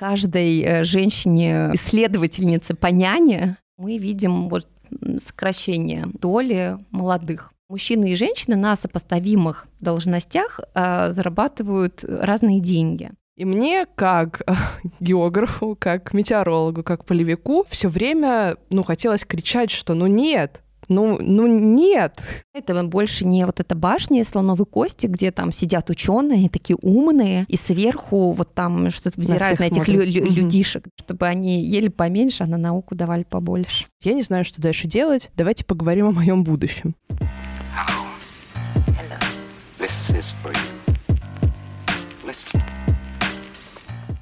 каждой э, женщине-исследовательнице по няне мы видим вот сокращение доли молодых. Мужчины и женщины на сопоставимых должностях э, зарабатывают разные деньги. И мне, как географу, как метеорологу, как полевику, все время, ну, хотелось кричать, что ну нет, ну, ну нет. Это больше не вот эта башня слоновой кости, где там сидят ученые, такие умные, и сверху вот там что-то взирают на, на этих лю- лю- людишек, чтобы они ели поменьше, а на науку давали побольше. Я не знаю, что дальше делать. Давайте поговорим о моем будущем.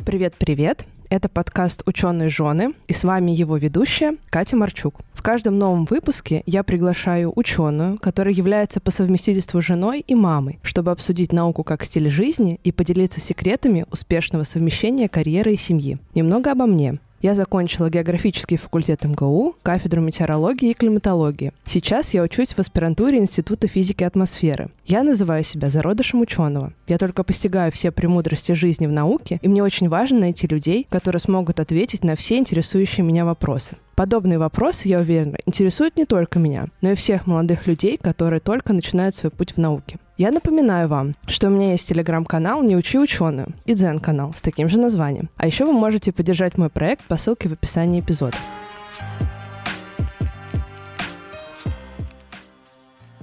Привет-привет. Это подкаст «Ученые жены», и с вами его ведущая Катя Марчук. В каждом новом выпуске я приглашаю ученую, которая является по совместительству женой и мамой, чтобы обсудить науку как стиль жизни и поделиться секретами успешного совмещения карьеры и семьи. Немного обо мне. Я закончила географический факультет МГУ, кафедру метеорологии и климатологии. Сейчас я учусь в аспирантуре Института физики атмосферы. Я называю себя зародышем ученого. Я только постигаю все премудрости жизни в науке, и мне очень важно найти людей, которые смогут ответить на все интересующие меня вопросы. Подобные вопросы, я уверена, интересуют не только меня, но и всех молодых людей, которые только начинают свой путь в науке. Я напоминаю вам, что у меня есть телеграм-канал «Не учи ученую» и дзен-канал с таким же названием. А еще вы можете поддержать мой проект по ссылке в описании эпизода.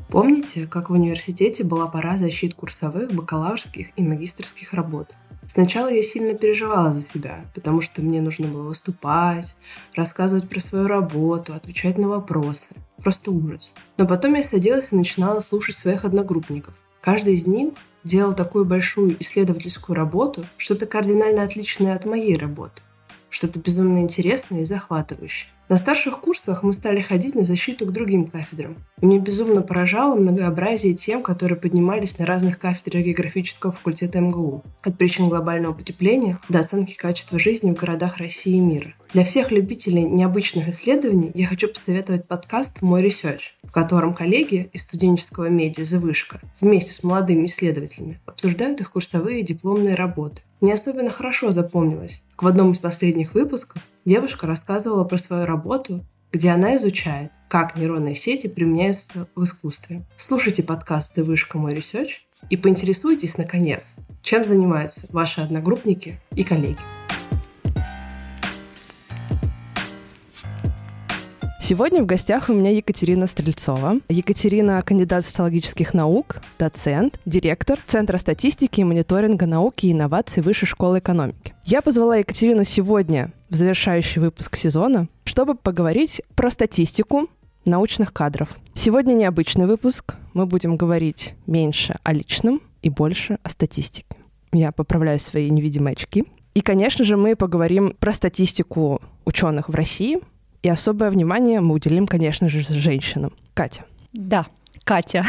Помните, как в университете была пора защит курсовых, бакалаврских и магистрских работ? Сначала я сильно переживала за себя, потому что мне нужно было выступать, рассказывать про свою работу, отвечать на вопросы. Просто ужас. Но потом я садилась и начинала слушать своих одногруппников. Каждый из них делал такую большую исследовательскую работу, что-то кардинально отличное от моей работы, что-то безумно интересное и захватывающее. На старших курсах мы стали ходить на защиту к другим кафедрам. И мне безумно поражало многообразие тем, которые поднимались на разных кафедрах географического факультета МГУ. От причин глобального потепления до оценки качества жизни в городах России и мира. Для всех любителей необычных исследований я хочу посоветовать подкаст «Мой research», в котором коллеги из студенческого медиа «Завышка» вместе с молодыми исследователями обсуждают их курсовые и дипломные работы. Мне особенно хорошо запомнилось, как в одном из последних выпусков девушка рассказывала про свою работу, где она изучает, как нейронные сети применяются в искусстве. Слушайте подкасты «Вышка. Мой research» и поинтересуйтесь, наконец, чем занимаются ваши одногруппники и коллеги. Сегодня в гостях у меня Екатерина Стрельцова. Екатерина – кандидат социологических наук, доцент, директор Центра статистики и мониторинга науки и инноваций Высшей школы экономики. Я позвала Екатерину сегодня в завершающий выпуск сезона, чтобы поговорить про статистику научных кадров. Сегодня необычный выпуск. Мы будем говорить меньше о личном и больше о статистике. Я поправляю свои невидимые очки. И, конечно же, мы поговорим про статистику ученых в России – и особое внимание мы уделим, конечно же, женщинам. Катя. Да, Катя.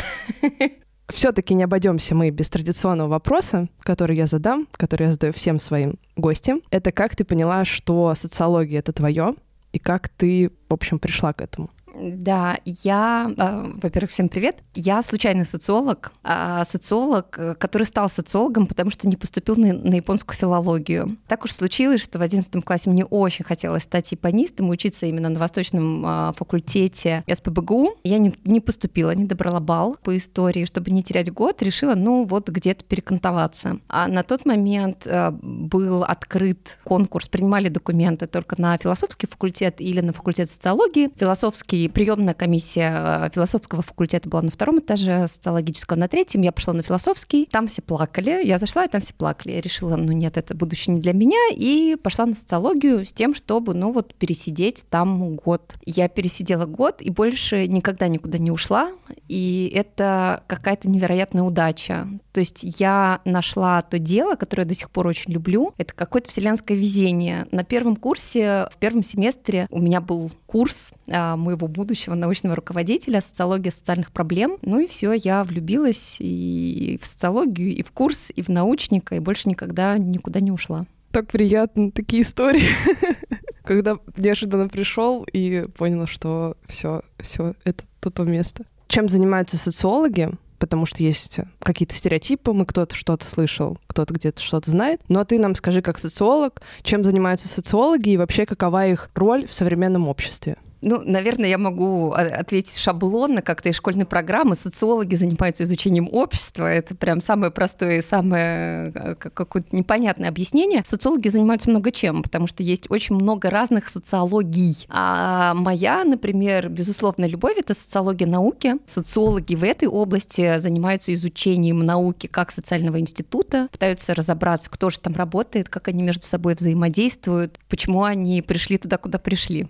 Все-таки не обойдемся мы без традиционного вопроса, который я задам, который я задаю всем своим гостям. Это как ты поняла, что социология это твое, и как ты, в общем, пришла к этому? Да, я, э, во-первых, всем привет. Я случайный социолог, а социолог, э, который стал социологом, потому что не поступил на, на японскую филологию. Так уж случилось, что в 11 классе мне очень хотелось стать японистом, учиться именно на восточном э, факультете СПБГУ. Я не, не поступила, не добрала балл по истории, чтобы не терять год, решила, ну вот где-то перекантоваться. А на тот момент э, был открыт конкурс, принимали документы только на философский факультет или на факультет социологии. Философский приемная комиссия э, философского факультета была на втором этаже, социологического на третьем. Я пошла на философский, там все плакали. Я зашла, и там все плакали. Я решила, ну нет, это будущее не для меня, и пошла на социологию с тем, чтобы, ну вот, пересидеть там год. Я пересидела год и больше никогда никуда не ушла, и это какая-то невероятная удача. То есть я нашла то дело, которое я до сих пор очень люблю. Это какое-то вселенское везение. На первом курсе, в первом семестре у меня был курс а, моего будущего научного руководителя «Социология социальных проблем». Ну и все, я влюбилась и в социологию, и в курс, и в научника, и больше никогда никуда не ушла. Так приятно, такие истории. Когда неожиданно пришел и понял, что все, все, это то то место. Чем занимаются социологи? Потому что есть какие-то стереотипы, мы кто-то что-то слышал, кто-то где-то что-то знает. Но ты нам скажи, как социолог, чем занимаются социологи и вообще какова их роль в современном обществе? Ну, наверное, я могу ответить шаблонно, как-то из школьной программы. Социологи занимаются изучением общества. Это прям самое простое и самое э, какое-то непонятное объяснение. Социологи занимаются много чем, потому что есть очень много разных социологий. А моя, например, безусловно, любовь — это социология науки. Социологи в этой области занимаются изучением науки как социального института, пытаются разобраться, кто же там работает, как они между собой взаимодействуют, почему они пришли туда, куда пришли.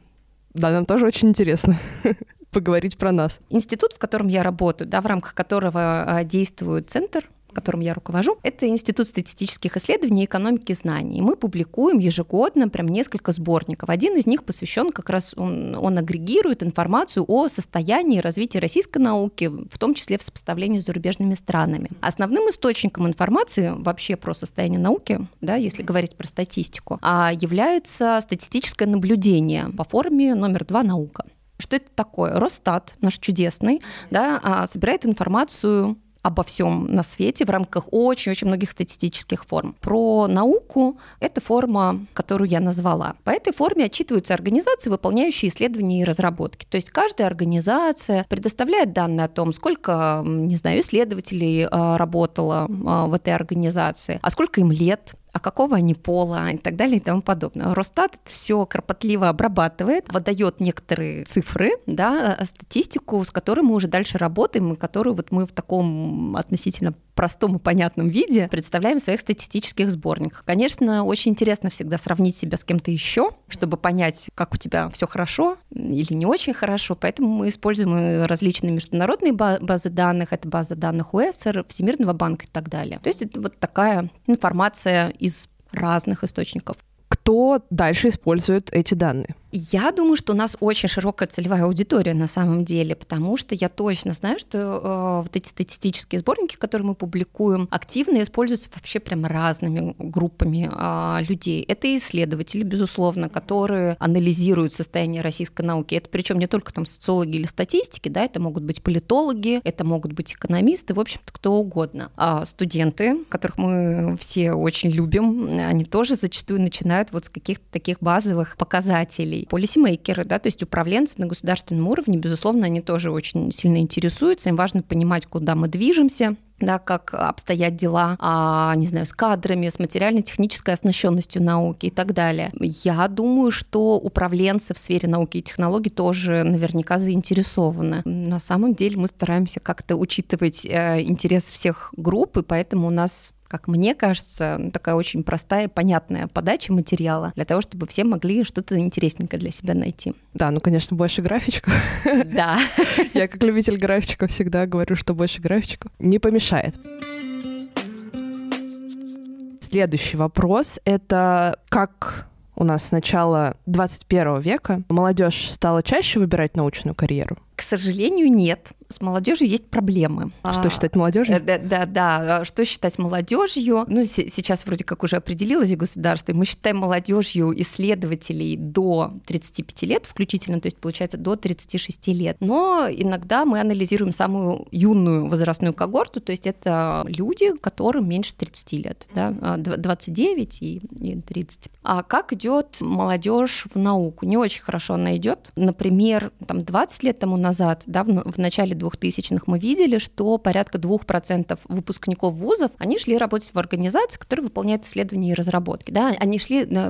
Да, нам тоже очень интересно поговорить про нас. Институт, в котором я работаю, да, в рамках которого а, действует центр которым я руковожу, это Институт статистических исследований и экономики знаний. Мы публикуем ежегодно прям несколько сборников. Один из них посвящен как раз, он, он агрегирует информацию о состоянии развития российской науки, в том числе в сопоставлении с зарубежными странами. Основным источником информации вообще про состояние науки, да, если говорить про статистику, а является статистическое наблюдение по форме номер два «Наука». Что это такое? Росстат, наш чудесный, да, а, собирает информацию обо всем на свете в рамках очень-очень многих статистических форм. Про науку — это форма, которую я назвала. По этой форме отчитываются организации, выполняющие исследования и разработки. То есть каждая организация предоставляет данные о том, сколько, не знаю, исследователей а, работало а, в этой организации, а сколько им лет, а какого они пола и так далее и тому подобное. Росстат все кропотливо обрабатывает, выдает некоторые цифры, да, статистику, с которой мы уже дальше работаем, и которую вот мы в таком относительно простом и понятном виде представляем в своих статистических сборниках. Конечно, очень интересно всегда сравнить себя с кем-то еще, чтобы понять, как у тебя все хорошо или не очень хорошо. Поэтому мы используем различные международные базы данных, это база данных УЭСР, Всемирного банка и так далее. То есть это вот такая информация из разных источников. Кто дальше использует эти данные? Я думаю, что у нас очень широкая целевая аудитория на самом деле, потому что я точно знаю, что э, вот эти статистические сборники, которые мы публикуем, активно используются вообще прям разными группами э, людей. Это исследователи, безусловно, которые анализируют состояние российской науки. Это причем не только там социологи или статистики, да, это могут быть политологи, это могут быть экономисты, в общем-то, кто угодно. А студенты, которых мы все очень любим, они тоже зачастую начинают вот с каких-то таких базовых показателей полисимейкеры, да, то есть управленцы на государственном уровне, безусловно, они тоже очень сильно интересуются, им важно понимать, куда мы движемся, да, как обстоят дела, а, не знаю, с кадрами, с материально-технической оснащенностью науки и так далее. Я думаю, что управленцы в сфере науки и технологий тоже наверняка заинтересованы. На самом деле мы стараемся как-то учитывать э, интерес всех групп, и поэтому у нас как мне кажется, такая очень простая, понятная подача материала для того, чтобы все могли что-то интересненькое для себя найти. Да, ну, конечно, больше графичков. Да. Я как любитель графичков всегда говорю, что больше графичков не помешает. Следующий вопрос — это как у нас с начала 21 века молодежь стала чаще выбирать научную карьеру? К сожалению, нет с молодежью есть проблемы. Что считать молодежью? Да, да, да. Что считать молодежью? Ну, сейчас вроде как уже определилось государство, и мы считаем молодежью исследователей до 35 лет включительно, то есть получается до 36 лет. Но иногда мы анализируем самую юную возрастную когорту, то есть это люди, которым меньше 30 лет, да, 29 и 30. А как идет молодежь в науку? Не очень хорошо она идет. Например, там 20 лет тому назад, да, в начале 2000-х мы видели, что порядка 2% выпускников вузов, они шли работать в организации, которые выполняют исследования и разработки. Да? Они шли на,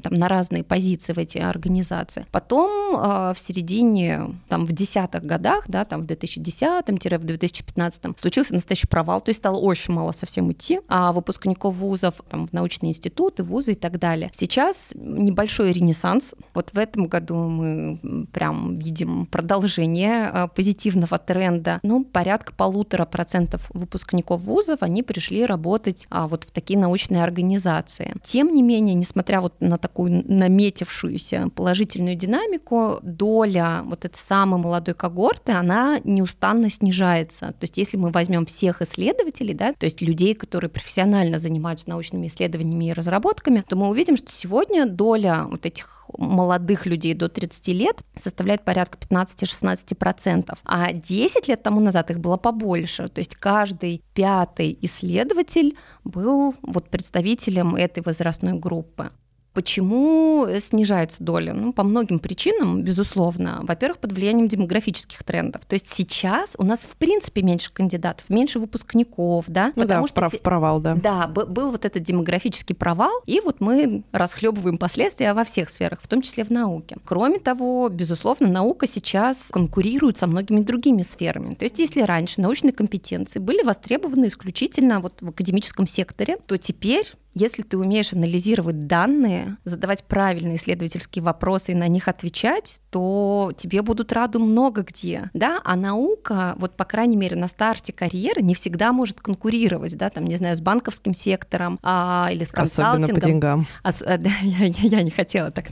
там, на разные позиции в эти организации. Потом э, в середине, там, в десятых годах, да, там, в 2010-2015 случился настоящий провал, то есть стало очень мало совсем идти, а выпускников вузов там, в научные институты, вузы и так далее. Сейчас небольшой ренессанс. Вот в этом году мы прям видим продолжение э, позитивного тренда, ну, порядка полутора процентов выпускников вузов, они пришли работать а, вот в такие научные организации. Тем не менее, несмотря вот на такую наметившуюся положительную динамику, доля вот этой самой молодой когорты, она неустанно снижается. То есть если мы возьмем всех исследователей, да, то есть людей, которые профессионально занимаются научными исследованиями и разработками, то мы увидим, что сегодня доля вот этих молодых людей до 30 лет составляет порядка 15-16%, а 10 лет тому назад их было побольше. То есть каждый пятый исследователь был вот представителем этой возрастной группы. Почему снижается доля? Ну, по многим причинам, безусловно. Во-первых, под влиянием демографических трендов. То есть сейчас у нас в принципе меньше кандидатов, меньше выпускников, да? Ну потому да, что прав, провал, да. Да, был вот этот демографический провал, и вот мы расхлебываем последствия во всех сферах, в том числе в науке. Кроме того, безусловно, наука сейчас конкурирует со многими другими сферами. То есть если раньше научные компетенции были востребованы исключительно вот в академическом секторе, то теперь если ты умеешь анализировать данные, задавать правильные исследовательские вопросы и на них отвечать, то тебе будут раду много где, да, а наука, вот по крайней мере на старте карьеры не всегда может конкурировать, да, там, не знаю, с банковским сектором а, или с консалтингом. Особенно по деньгам. А, да, я, я не хотела так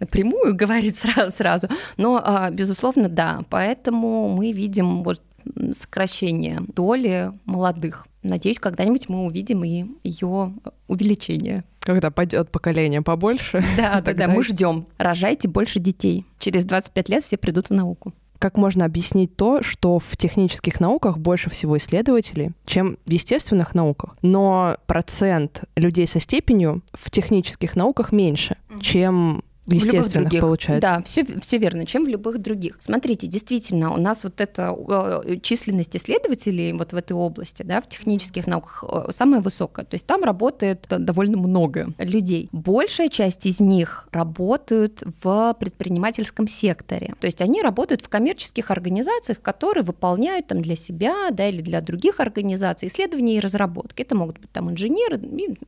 напрямую говорить сразу, сразу, но, а, безусловно, да, поэтому мы видим вот сокращение доли молодых. Надеюсь, когда-нибудь мы увидим и ее увеличение. Когда пойдет поколение побольше. Да, да, да, мы ждем. Рожайте больше детей. Через 25 лет все придут в науку. Как можно объяснить то, что в технических науках больше всего исследователей, чем в естественных науках, но процент людей со степенью в технических науках меньше, чем естественно, других. получается. Да, все, все верно, чем в любых других. Смотрите, действительно, у нас вот эта э, численность исследователей вот в этой области, да, в технических науках э, самая высокая. То есть там работает довольно много людей. Большая часть из них работают в предпринимательском секторе. То есть они работают в коммерческих организациях, которые выполняют там для себя, да, или для других организаций исследования и разработки. Это могут быть там инженеры,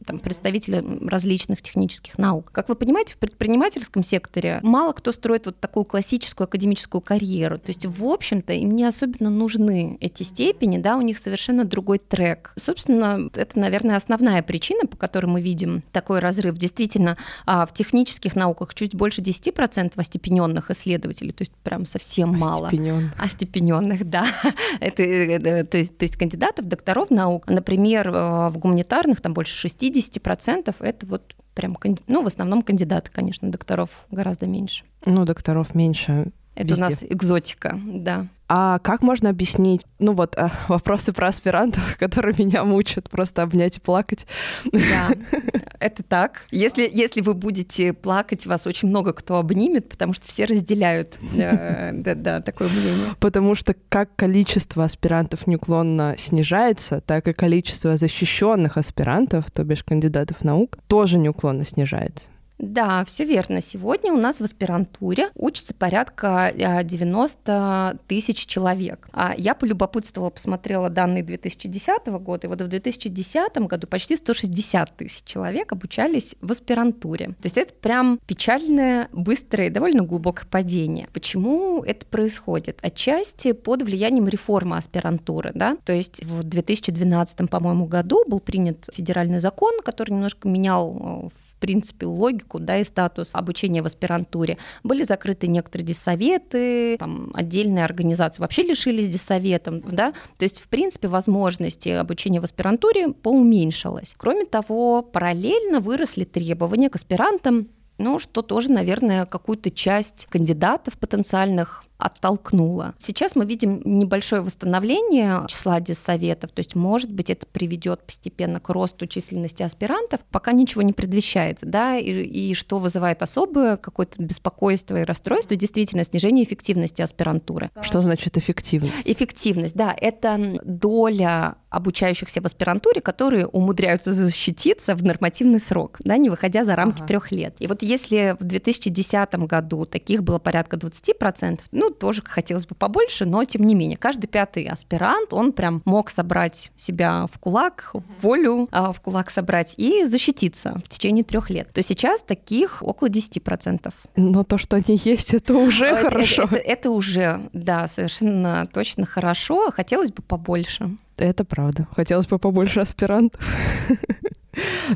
там, представители различных технических наук. Как вы понимаете, в предпринимательском академическом секторе мало кто строит вот такую классическую академическую карьеру. То есть, в общем-то, им не особенно нужны эти степени, да, у них совершенно другой трек. Собственно, это, наверное, основная причина, по которой мы видим такой разрыв. Действительно, а, в технических науках чуть больше 10% остепененных исследователей, то есть прям совсем мало. Остепененных. Да. Это, это, то, есть, то есть кандидатов, докторов наук. Например, э, в гуманитарных там больше 60% это вот прям, ну, в основном кандидаты, конечно, докторов гораздо меньше. Ну, докторов меньше. Это везде. у нас экзотика, да. А как можно объяснить, ну вот, э, вопросы про аспирантов, которые меня мучают, просто обнять и плакать? Да, это так. Если, если вы будете плакать, вас очень много кто обнимет, потому что все разделяют э, да, да, такое мнение. Потому что как количество аспирантов неуклонно снижается, так и количество защищенных аспирантов, то бишь кандидатов наук, тоже неуклонно снижается. Да, все верно. Сегодня у нас в аспирантуре учится порядка 90 э, тысяч человек. А я полюбопытствовала, посмотрела данные 2010 года, и вот в 2010 году почти 160 тысяч человек обучались в аспирантуре. То есть это прям печальное, быстрое и довольно глубокое падение. Почему это происходит? Отчасти под влиянием реформы аспирантуры. Да? То есть в 2012, по-моему, году был принят федеральный закон, который немножко менял э, принципе, логику да, и статус обучения в аспирантуре. Были закрыты некоторые диссоветы, там, отдельные организации вообще лишились диссоветом. Да? То есть, в принципе, возможности обучения в аспирантуре поуменьшилось. Кроме того, параллельно выросли требования к аспирантам ну, что тоже, наверное, какую-то часть кандидатов потенциальных оттолкнуло. Сейчас мы видим небольшое восстановление числа диссоветов, то есть, может быть, это приведет постепенно к росту численности аспирантов, пока ничего не предвещает, да, и, и что вызывает особое какое-то беспокойство и расстройство, действительно, снижение эффективности аспирантуры. Что значит эффективность? Эффективность, да, это доля обучающихся в аспирантуре, которые умудряются защититься в нормативный срок, да, не выходя за рамки ага. трех лет. И вот если в 2010 году таких было порядка 20%, ну, тоже хотелось бы побольше, но тем не менее, каждый пятый аспирант, он прям мог собрать себя в кулак, в волю а, в кулак собрать и защититься в течение трех лет. То сейчас таких около 10%. Но то, что они есть, это уже это, хорошо. Это, это, это уже, да, совершенно точно хорошо. Хотелось бы побольше. Это правда. Хотелось бы побольше аспирантов.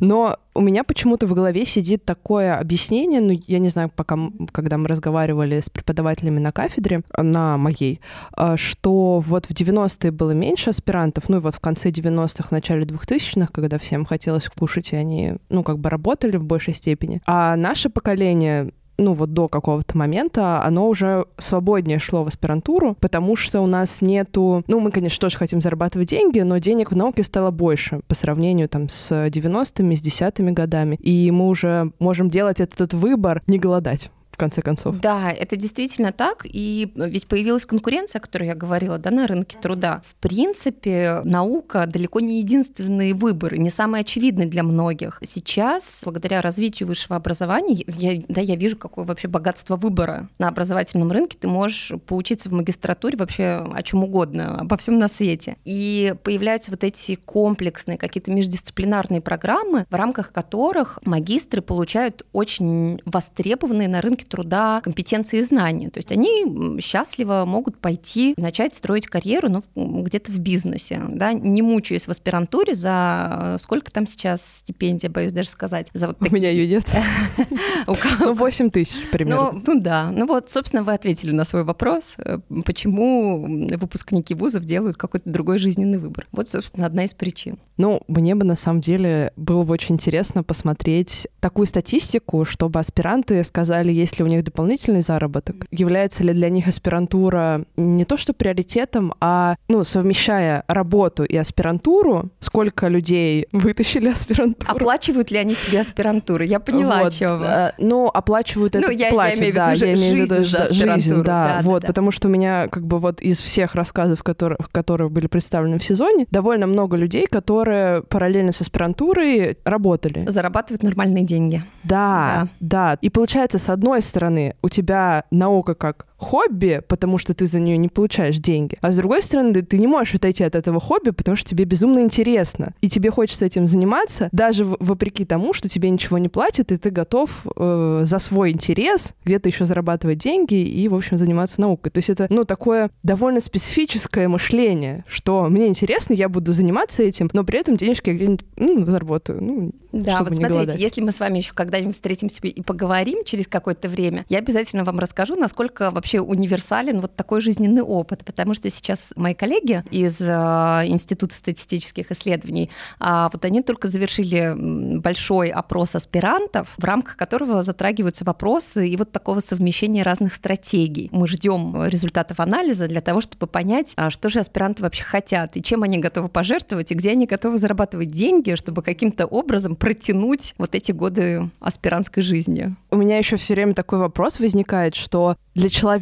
Но у меня почему-то в голове сидит такое объяснение, ну, я не знаю, пока, когда мы разговаривали с преподавателями на кафедре, на моей, а, что вот в 90-е было меньше аспирантов, ну, и вот в конце 90-х, в начале 2000-х, когда всем хотелось кушать, и они, ну, как бы работали в большей степени. А наше поколение ну вот до какого-то момента, оно уже свободнее шло в аспирантуру, потому что у нас нету... Ну, мы, конечно, тоже хотим зарабатывать деньги, но денег в науке стало больше по сравнению там с 90-ми, с 10-ми годами. И мы уже можем делать этот выбор не голодать в конце концов. Да, это действительно так. И ведь появилась конкуренция, о которой я говорила, да, на рынке труда. В принципе, наука далеко не единственный выбор, не самый очевидный для многих. Сейчас, благодаря развитию высшего образования, я, да, я вижу, какое вообще богатство выбора на образовательном рынке. Ты можешь поучиться в магистратуре вообще о чем угодно, обо всем на свете. И появляются вот эти комплексные какие-то междисциплинарные программы, в рамках которых магистры получают очень востребованные на рынке рынке труда компетенции и знания. То есть они счастливо могут пойти начать строить карьеру ну, где-то в бизнесе, да, не мучаясь в аспирантуре за э, сколько там сейчас стипендия, боюсь даже сказать. За вот такие... У меня ее нет. Ну, 8 тысяч примерно. Ну, ну да. Ну вот, собственно, вы ответили на свой вопрос, э, почему выпускники вузов делают какой-то другой жизненный выбор. Вот, собственно, одна из причин. Ну, мне бы на самом деле было бы очень интересно посмотреть такую статистику, чтобы аспиранты сказали, есть ли у них дополнительный заработок, является ли для них аспирантура не то что приоритетом, а ну, совмещая работу и аспирантуру, сколько людей вытащили аспирантуру. Оплачивают ли они себе аспирантуру? Я поняла, вот. о чем вы. Ну, оплачивают ну, это я, платят, я имею да, я имею в виду жизнь, жизнь да, да, вот, да, потому что у меня как бы вот из всех рассказов, которые, которые были представлены в сезоне, довольно много людей, которые параллельно с аспирантурой работали. Зарабатывают нормальные деньги. Да, да, да. И получается, с одной стороны, у тебя наука как хобби, потому что ты за нее не получаешь деньги. А с другой стороны, ты не можешь отойти от этого хобби, потому что тебе безумно интересно. И тебе хочется этим заниматься, даже вопреки тому, что тебе ничего не платят, и ты готов э, за свой интерес где-то еще зарабатывать деньги и, в общем, заниматься наукой. То есть это, ну, такое довольно специфическое мышление, что мне интересно, я буду заниматься этим, но при этом денежки я где-нибудь ну, заработаю. Ну, да, вот смотрите, голодать. если мы с вами еще когда-нибудь встретимся и поговорим через какое-то время, я обязательно вам расскажу, насколько вообще универсален вот такой жизненный опыт, потому что сейчас мои коллеги из э, Института статистических исследований, э, вот они только завершили большой опрос аспирантов, в рамках которого затрагиваются вопросы и вот такого совмещения разных стратегий. Мы ждем результатов анализа для того, чтобы понять, а что же аспиранты вообще хотят и чем они готовы пожертвовать и где они готовы зарабатывать деньги, чтобы каким-то образом протянуть вот эти годы аспирантской жизни. У меня еще все время такой вопрос возникает, что для человека,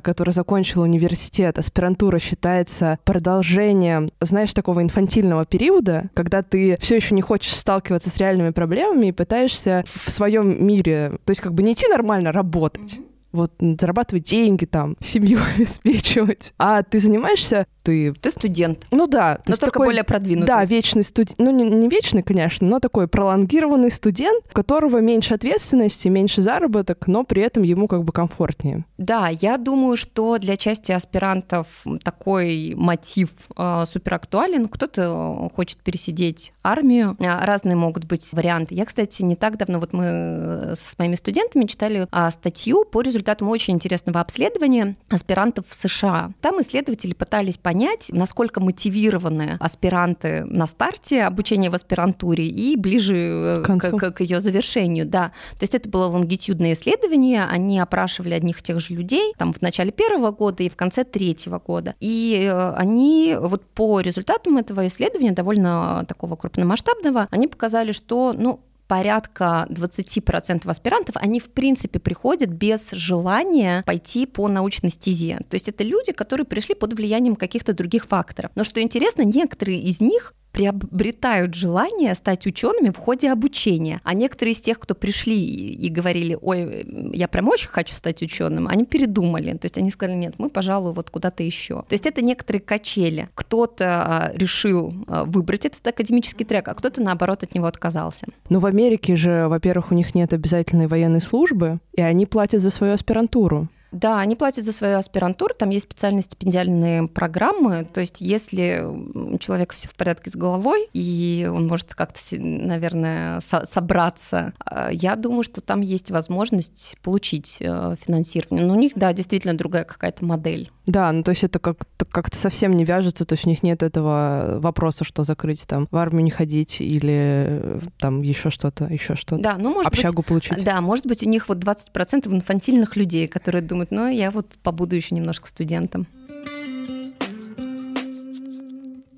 который закончил университет, аспирантура считается продолжением, знаешь, такого инфантильного периода, когда ты все еще не хочешь сталкиваться с реальными проблемами и пытаешься в своем мире, то есть как бы не идти нормально работать, вот зарабатывать деньги там, семью обеспечивать. А ты занимаешься ты... Ты студент. Ну да. Но только такой, более продвинутый. Да, вечный студент. Ну, не, не вечный, конечно, но такой пролонгированный студент, у которого меньше ответственности, меньше заработок, но при этом ему как бы комфортнее. Да, я думаю, что для части аспирантов такой мотив э, супер актуален. Кто-то хочет пересидеть армию, а, разные могут быть варианты. Я, кстати, не так давно, вот мы с моими студентами читали э, статью по результатам очень интересного обследования аспирантов в США. Там исследователи пытались понять, насколько мотивированы аспиранты на старте обучения в аспирантуре и ближе э, к, к, к ее завершению. Да. То есть это было лонгитюдное исследование, они опрашивали одних и тех же людей там, в начале первого года и в конце третьего года. И э, они вот по результатам этого исследования, довольно такого крупномасштабного, они показали, что ну, порядка 20% аспирантов, они в принципе приходят без желания пойти по научной стезе. То есть это люди, которые пришли под влиянием каких-то других факторов. Но что интересно, некоторые из них приобретают желание стать учеными в ходе обучения. А некоторые из тех, кто пришли и говорили, ой, я прям очень хочу стать ученым, они передумали. То есть они сказали, нет, мы, пожалуй, вот куда-то еще. То есть это некоторые качели. Кто-то а, решил а, выбрать этот академический трек, а кто-то, наоборот, от него отказался. Но в Америке же, во-первых, у них нет обязательной военной службы, и они платят за свою аспирантуру. Да, они платят за свою аспирантуру, там есть специальные стипендиальные программы, то есть если у человека все в порядке с головой, и он может как-то, наверное, со- собраться, а, я думаю, что там есть возможность получить э, финансирование. Но у них, да, действительно другая какая-то модель. Да, ну то есть это как-то, как-то совсем не вяжется, то есть у них нет этого вопроса, что закрыть там, в армию не ходить или э, там еще что-то, еще что-то. Да, ну может Общагу быть, получить. Да, может быть у них вот 20% инфантильных людей, которые думают, ну я вот побуду еще немножко студентом.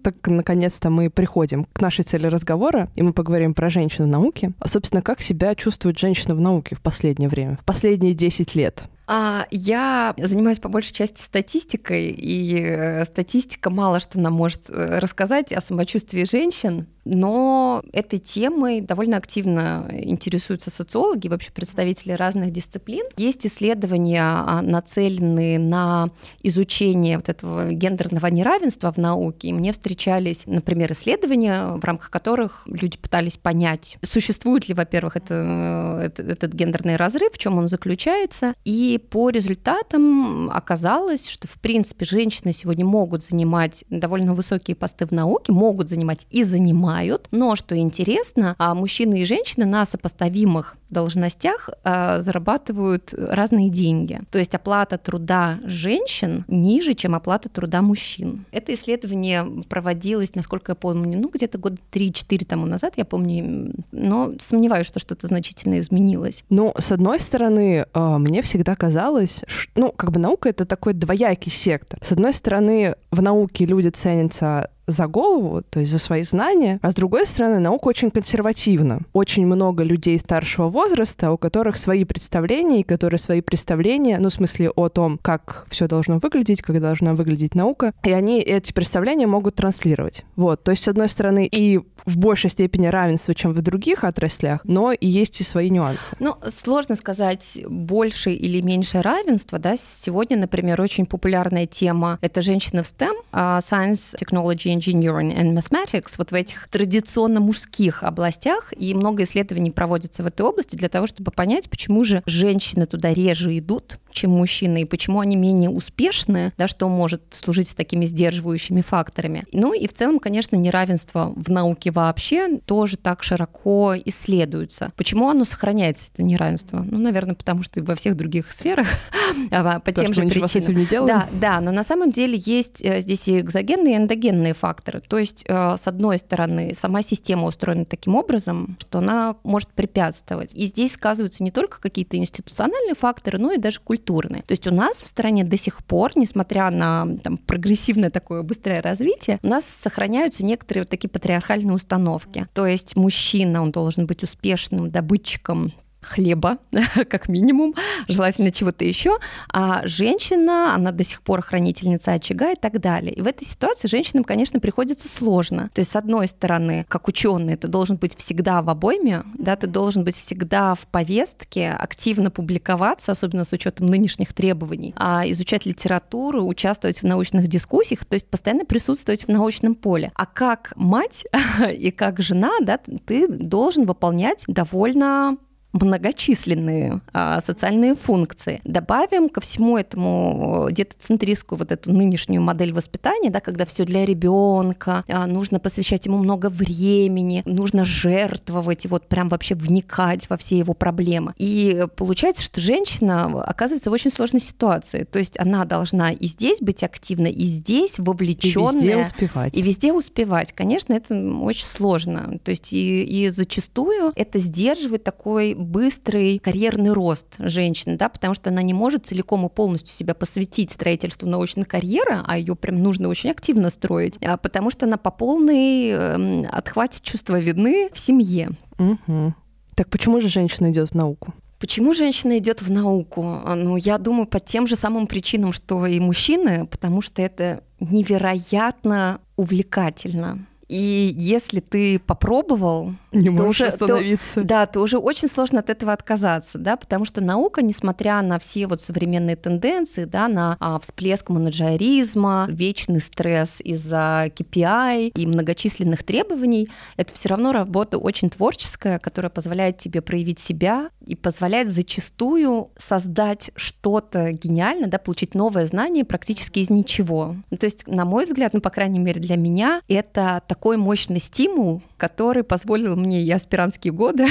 так наконец-то мы приходим к нашей цели разговора, и мы поговорим про женщину в науке. А, собственно, как себя чувствует женщина в науке в последнее время, в последние 10 лет? А, я занимаюсь по большей части статистикой, и э, статистика мало что нам может э, рассказать о самочувствии женщин, но этой темой довольно активно интересуются социологи, вообще представители разных дисциплин. Есть исследования, а, нацеленные на изучение вот этого гендерного неравенства в науке, и мне встречались, например, исследования, в рамках которых люди пытались понять, существует ли, во-первых, это, э, это, этот гендерный разрыв, в чем он заключается, и по результатам оказалось, что, в принципе, женщины сегодня могут занимать довольно высокие посты в науке, могут занимать и занимают, но, что интересно, а мужчины и женщины на сопоставимых должностях а, зарабатывают разные деньги. То есть оплата труда женщин ниже, чем оплата труда мужчин. Это исследование проводилось, насколько я помню, ну где-то года 3-4 тому назад, я помню, но сомневаюсь, что что-то значительно изменилось. Ну, с одной стороны, а, мне всегда казалось, ну, как бы наука — это такой двоякий сектор. С одной стороны, в науке люди ценятся за голову, то есть за свои знания, а с другой стороны, наука очень консервативна. Очень много людей старшего возраста, у которых свои представления, и которые свои представления, ну, в смысле о том, как все должно выглядеть, как должна выглядеть наука, и они эти представления могут транслировать. Вот, то есть, с одной стороны, и в большей степени равенство, чем в других отраслях, но и есть и свои нюансы. Ну, сложно сказать, больше или меньше равенства, да, сегодня, например, очень популярная тема — это женщины в STEM, а Science, Technology, Engineering and Mathematics, вот в этих традиционно мужских областях, и много исследований проводится в этой области для того, чтобы понять, почему же женщины туда реже идут, чем мужчины, и почему они менее успешны, да, что может служить такими сдерживающими факторами. Ну и в целом, конечно, неравенство в науке вообще тоже так широко исследуется. Почему оно сохраняется, это неравенство? Ну, наверное, потому что и во всех других сферах а, по То, тем же причинам. С этим не делаем. Да, да, но на самом деле есть э, здесь и экзогенные, и эндогенные факторы. То есть, э, с одной стороны, сама система устроена таким образом, что она может препятствовать. И здесь сказываются не только какие-то институциональные факторы, но и даже культурные. То есть у нас в стране до сих пор, несмотря на там, прогрессивное такое быстрое развитие, у нас сохраняются некоторые вот такие патриархальные установки. То есть мужчина, он должен быть успешным добытчиком хлеба, как минимум, желательно чего-то еще, а женщина, она до сих пор хранительница очага и так далее. И в этой ситуации женщинам, конечно, приходится сложно. То есть, с одной стороны, как ученый, ты должен быть всегда в обойме, да, ты должен быть всегда в повестке, активно публиковаться, особенно с учетом нынешних требований, а изучать литературу, участвовать в научных дискуссиях, то есть постоянно присутствовать в научном поле. А как мать и как жена, да, ты должен выполнять довольно многочисленные а, социальные функции. Добавим ко всему этому детоцентристскую вот эту нынешнюю модель воспитания, да, когда все для ребенка, а, нужно посвящать ему много времени, нужно жертвовать и вот прям вообще вникать во все его проблемы. И получается, что женщина оказывается в очень сложной ситуации. То есть она должна и здесь быть активна, и здесь вовлеченная. И везде успевать. И везде успевать. Конечно, это очень сложно. То есть и, и зачастую это сдерживает такой быстрый карьерный рост женщины, да, потому что она не может целиком и полностью себя посвятить строительству научной карьеры, а ее прям нужно очень активно строить, а потому что она по полной эм, отхватит чувство вины в семье. Угу. Так почему же женщина идет в науку? Почему женщина идет в науку? Ну, я думаю, по тем же самым причинам, что и мужчины, потому что это невероятно увлекательно. И если ты попробовал, не можешь уже, остановиться. То, да, то уже очень сложно от этого отказаться, да, потому что наука, несмотря на все вот современные тенденции, да, на а, всплеск менеджеризма, вечный стресс из-за KPI и многочисленных требований, это все равно работа очень творческая, которая позволяет тебе проявить себя, и позволяет зачастую создать что-то гениальное, да, получить новое знание практически из ничего. Ну, то есть, на мой взгляд, ну, по крайней мере, для меня, это такой мощный стимул, который позволил мне и аспирантские годы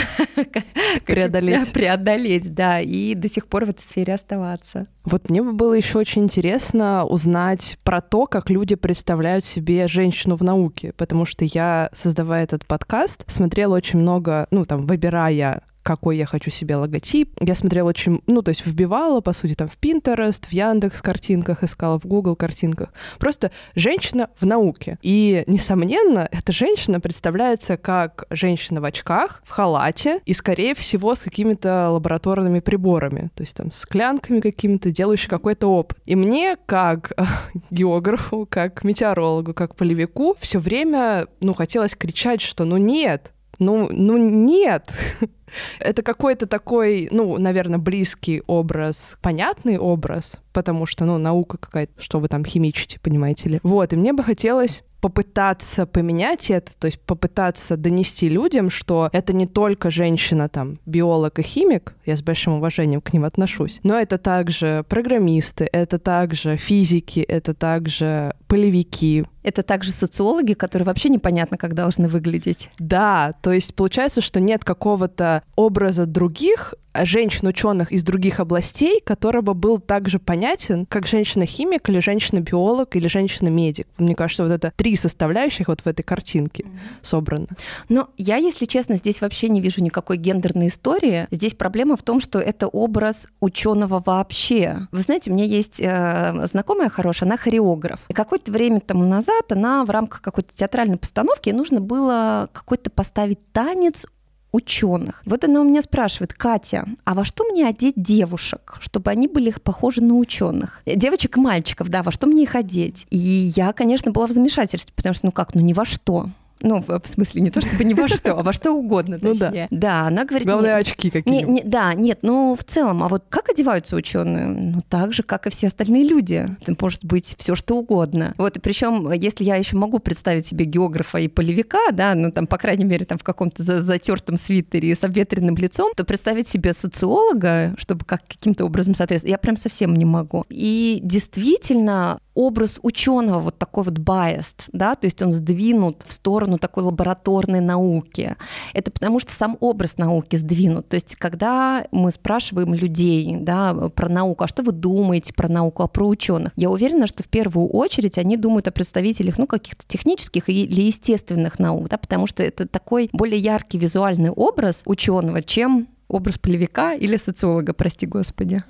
преодолеть. преодолеть, да, и до сих пор в этой сфере оставаться. Вот мне бы было еще очень интересно узнать про то, как люди представляют себе женщину в науке, потому что я, создавая этот подкаст, смотрела очень много, ну, там, выбирая какой я хочу себе логотип. Я смотрела очень, ну, то есть вбивала, по сути, там в Pinterest, в Яндекс картинках искала, в Google картинках. Просто женщина в науке. И, несомненно, эта женщина представляется как женщина в очках, в халате и, скорее всего, с какими-то лабораторными приборами, то есть там склянками какими-то, делающей какой-то опыт. И мне, как географу, как метеорологу, как полевику, все время, ну, хотелось кричать, что ну нет, ну, ну нет, Это какой-то такой, ну, наверное, близкий образ, понятный образ, потому что, ну, наука какая-то, что вы там химичите, понимаете ли. Вот, и мне бы хотелось попытаться поменять это, то есть попытаться донести людям, что это не только женщина, там, биолог и химик, я с большим уважением к ним отношусь, но это также программисты, это также физики, это также полевики. Это также социологи, которые вообще непонятно, как должны выглядеть. Да, то есть получается, что нет какого-то образа других женщин-ученых из других областей, который бы был также понятен, как женщина-химик или женщина-биолог или женщина-медик. Мне кажется, вот это три составляющих вот в этой картинке mm-hmm. собрано. Но я, если честно, здесь вообще не вижу никакой гендерной истории. Здесь проблема в том, что это образ ученого вообще. Вы знаете, у меня есть э, знакомая хорошая, она хореограф. И какое-то время тому назад она в рамках какой-то театральной постановки нужно было какой-то поставить танец ученых. Вот она у меня спрашивает, Катя, а во что мне одеть девушек, чтобы они были похожи на ученых? Девочек и мальчиков, да, во что мне их одеть? И я, конечно, была в замешательстве, потому что, ну как, ну ни во что. Ну, в смысле, не то чтобы ни во что, а во что угодно, Ну да. Да, она говорит... Главное, очки какие-нибудь. Да, нет, ну, в целом, а вот как одеваются ученые? Ну, так же, как и все остальные люди. Это может быть все что угодно. Вот, и причем, если я еще могу представить себе географа и полевика, да, ну, там, по крайней мере, там, в каком-то затертом свитере с обветренным лицом, то представить себе социолога, чтобы как каким-то образом соответствовать, я прям совсем не могу. И действительно, образ ученого вот такой вот biased, да, то есть он сдвинут в сторону такой лабораторной науки. Это потому что сам образ науки сдвинут. То есть когда мы спрашиваем людей, да, про науку, а что вы думаете про науку, а про ученых, я уверена, что в первую очередь они думают о представителях, ну, каких-то технических или естественных наук, да, потому что это такой более яркий визуальный образ ученого, чем образ полевика или социолога, прости господи.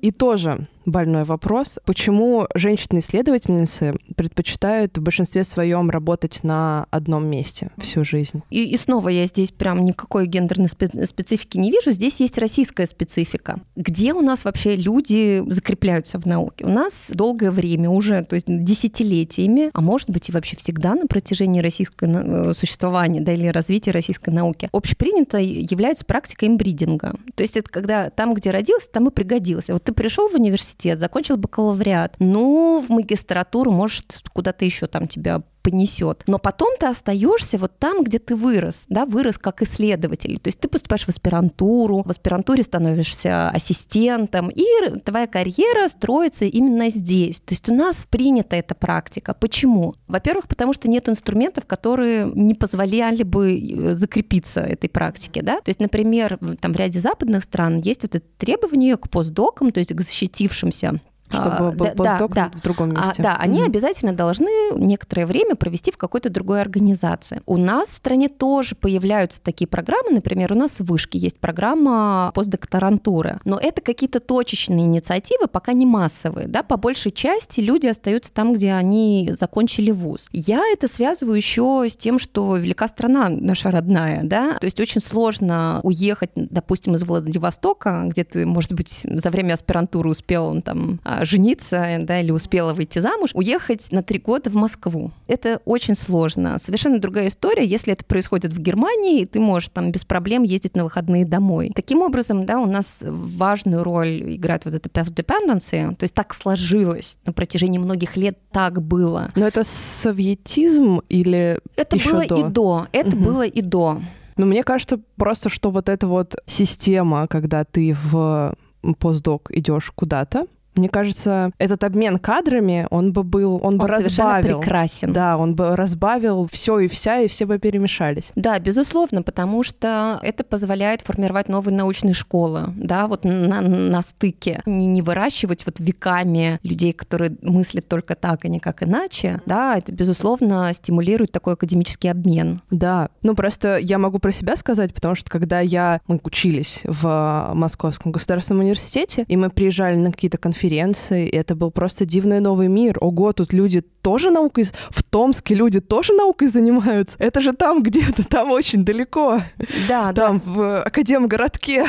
И тоже больной вопрос. Почему женщины-исследовательницы предпочитают в большинстве своем работать на одном месте всю жизнь? И, и снова я здесь прям никакой гендерной специфики не вижу. Здесь есть российская специфика. Где у нас вообще люди закрепляются в науке? У нас долгое время уже, то есть десятилетиями, а может быть и вообще всегда на протяжении российского э, существования да, или развития российской науки, общепринято является практика имбридинга. То есть это когда там, где родился, там и пригодился. Вот ты пришел в университет, закончил бакалавриат. Ну, в магистратуру, может, куда-то еще там тебя понесет. Но потом ты остаешься вот там, где ты вырос, да, вырос как исследователь. То есть ты поступаешь в аспирантуру, в аспирантуре становишься ассистентом, и твоя карьера строится именно здесь. То есть у нас принята эта практика. Почему? Во-первых, потому что нет инструментов, которые не позволяли бы э, закрепиться этой практике, да. То есть, например, там в ряде западных стран есть вот это требование к постдокам, то есть к защитившимся чтобы а, был да, постдок да, в другом а, месте. А, да, они mm-hmm. обязательно должны некоторое время провести в какой-то другой организации. У нас в стране тоже появляются такие программы, например, у нас в Вышке есть программа постдокторантуры, но это какие-то точечные инициативы, пока не массовые, да, по большей части люди остаются там, где они закончили вуз. Я это связываю еще с тем, что велика страна наша родная, да, то есть очень сложно уехать, допустим, из Владивостока, где ты, может быть, за время аспирантуры успел там а, жениться, да, или успела выйти замуж, уехать на три года в Москву. Это очень сложно. Совершенно другая история, если это происходит в Германии, и ты можешь там без проблем ездить на выходные домой. Таким образом, да, у нас важную роль играет вот это path dependency, то есть так сложилось на протяжении многих лет так было. Но это советизм или это было до? и до, это угу. было и до. Но мне кажется просто, что вот эта вот система, когда ты в постдок идешь куда-то, мне кажется, этот обмен кадрами, он бы был, он, он бы разбавил. прекрасен. Да, он бы разбавил все и вся, и все бы перемешались. Да, безусловно, потому что это позволяет формировать новые научные школы, да, вот на, на стыке. Не, не выращивать вот веками людей, которые мыслят только так, а не как иначе, да, это, безусловно, стимулирует такой академический обмен. Да, ну просто я могу про себя сказать, потому что когда я, мы учились в Московском государственном университете, и мы приезжали на какие-то конференции, конференции. И это был просто дивный новый мир. Ого, тут люди тоже наукой... В Томске люди тоже наукой занимаются. Это же там где-то, там очень далеко. Да, там да. в Академгородке.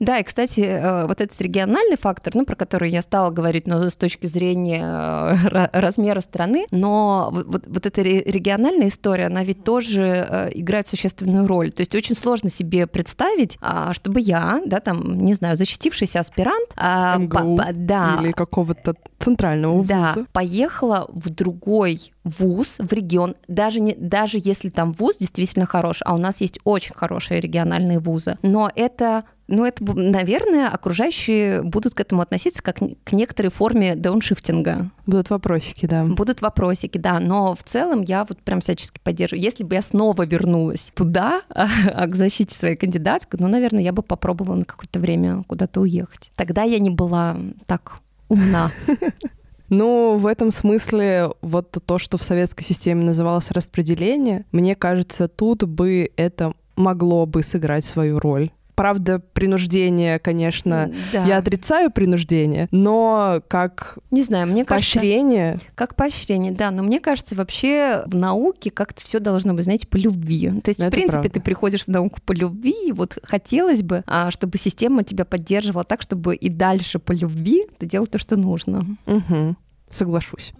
Да, и, кстати, э, вот этот региональный фактор, ну, про который я стала говорить, но с точки зрения э, размера страны, но вот, вот эта региональная история, она ведь тоже э, играет существенную роль. То есть очень сложно себе представить, а, чтобы я, да, там, не знаю, защитившийся аспирант, а, МГУ по, по, да, или какого-то центрального вуза. Да, поехала в другой вуз, в регион, даже, не, даже если там вуз действительно хороший, а у нас есть очень хорошие региональные вузы, но это ну, это, наверное, окружающие будут к этому относиться как к некоторой форме дауншифтинга. Будут вопросики, да. Будут вопросики, да. Но в целом я вот прям всячески поддерживаю. Если бы я снова вернулась туда, а к защите своей кандидатской, ну, наверное, я бы попробовала на какое-то время куда-то уехать. Тогда я не была так умна. Ну, в этом смысле вот то, что в советской системе называлось распределение, мне кажется, тут бы это могло бы сыграть свою роль. Правда, принуждение, конечно, да. я отрицаю принуждение, но как не знаю, мне поощрение. Кажется, как поощрение, да. Но мне кажется, вообще в науке как-то все должно быть, знаете, по любви. То есть, это в принципе, правда. ты приходишь в науку по любви, и вот хотелось бы, а, чтобы система тебя поддерживала так, чтобы и дальше по любви ты делал то, что нужно. Угу. Соглашусь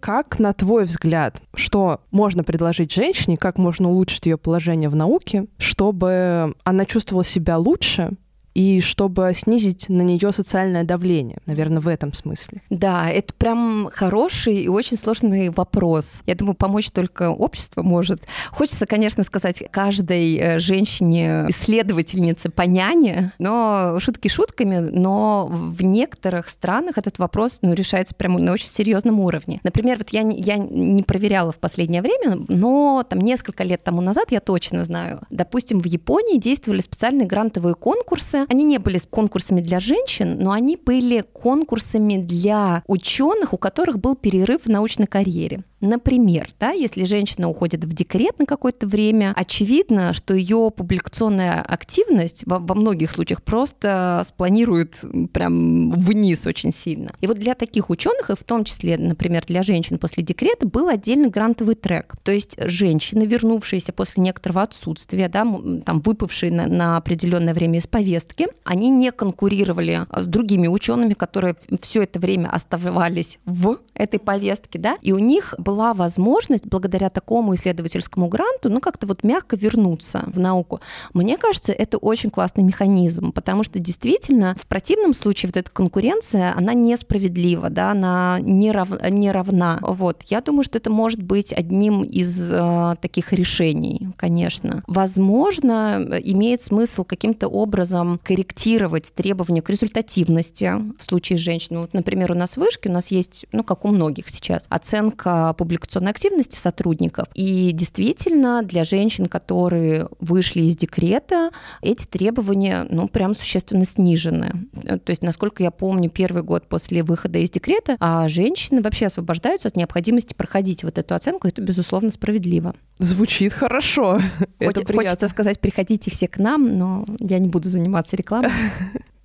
как, на твой взгляд, что можно предложить женщине, как можно улучшить ее положение в науке, чтобы она чувствовала себя лучше и чтобы снизить на нее социальное давление, наверное, в этом смысле. Да, это прям хороший и очень сложный вопрос. Я думаю, помочь только общество может. Хочется, конечно, сказать каждой э, женщине, исследовательнице по няне, но шутки шутками, но в некоторых странах этот вопрос ну, решается прямо на очень серьезном уровне. Например, вот я, я не проверяла в последнее время, но там несколько лет тому назад я точно знаю. Допустим, в Японии действовали специальные грантовые конкурсы, они не были конкурсами для женщин, но они были конкурсами для ученых, у которых был перерыв в научной карьере. Например, да, если женщина уходит в декрет на какое-то время, очевидно, что ее публикационная активность во, во многих случаях просто спланирует прям вниз очень сильно. И вот для таких ученых, и в том числе, например, для женщин после декрета, был отдельный грантовый трек. То есть женщины, вернувшиеся после некоторого отсутствия, да, там выпавшие на, на определенное время из повестки, они не конкурировали с другими учеными, которые все это время оставались в этой повестке, да, и у них была возможность благодаря такому исследовательскому гранту, ну, как-то вот мягко вернуться в науку. Мне кажется, это очень классный механизм, потому что действительно в противном случае вот эта конкуренция, она несправедлива, да, она не, рав, не равна. Вот. Я думаю, что это может быть одним из э, таких решений, конечно. Возможно, имеет смысл каким-то образом корректировать требования к результативности в случае женщин. Вот, например, у нас в вышке, у нас есть, ну, как у многих сейчас, оценка публикационной активности сотрудников. И действительно, для женщин, которые вышли из декрета, эти требования, ну, прям существенно снижены. То есть, насколько я помню, первый год после выхода из декрета, а женщины вообще освобождаются от необходимости проходить вот эту оценку. Это, безусловно, справедливо. Звучит хорошо. Хоч, это хочется сказать, приходите все к нам, но я не буду заниматься рекламой.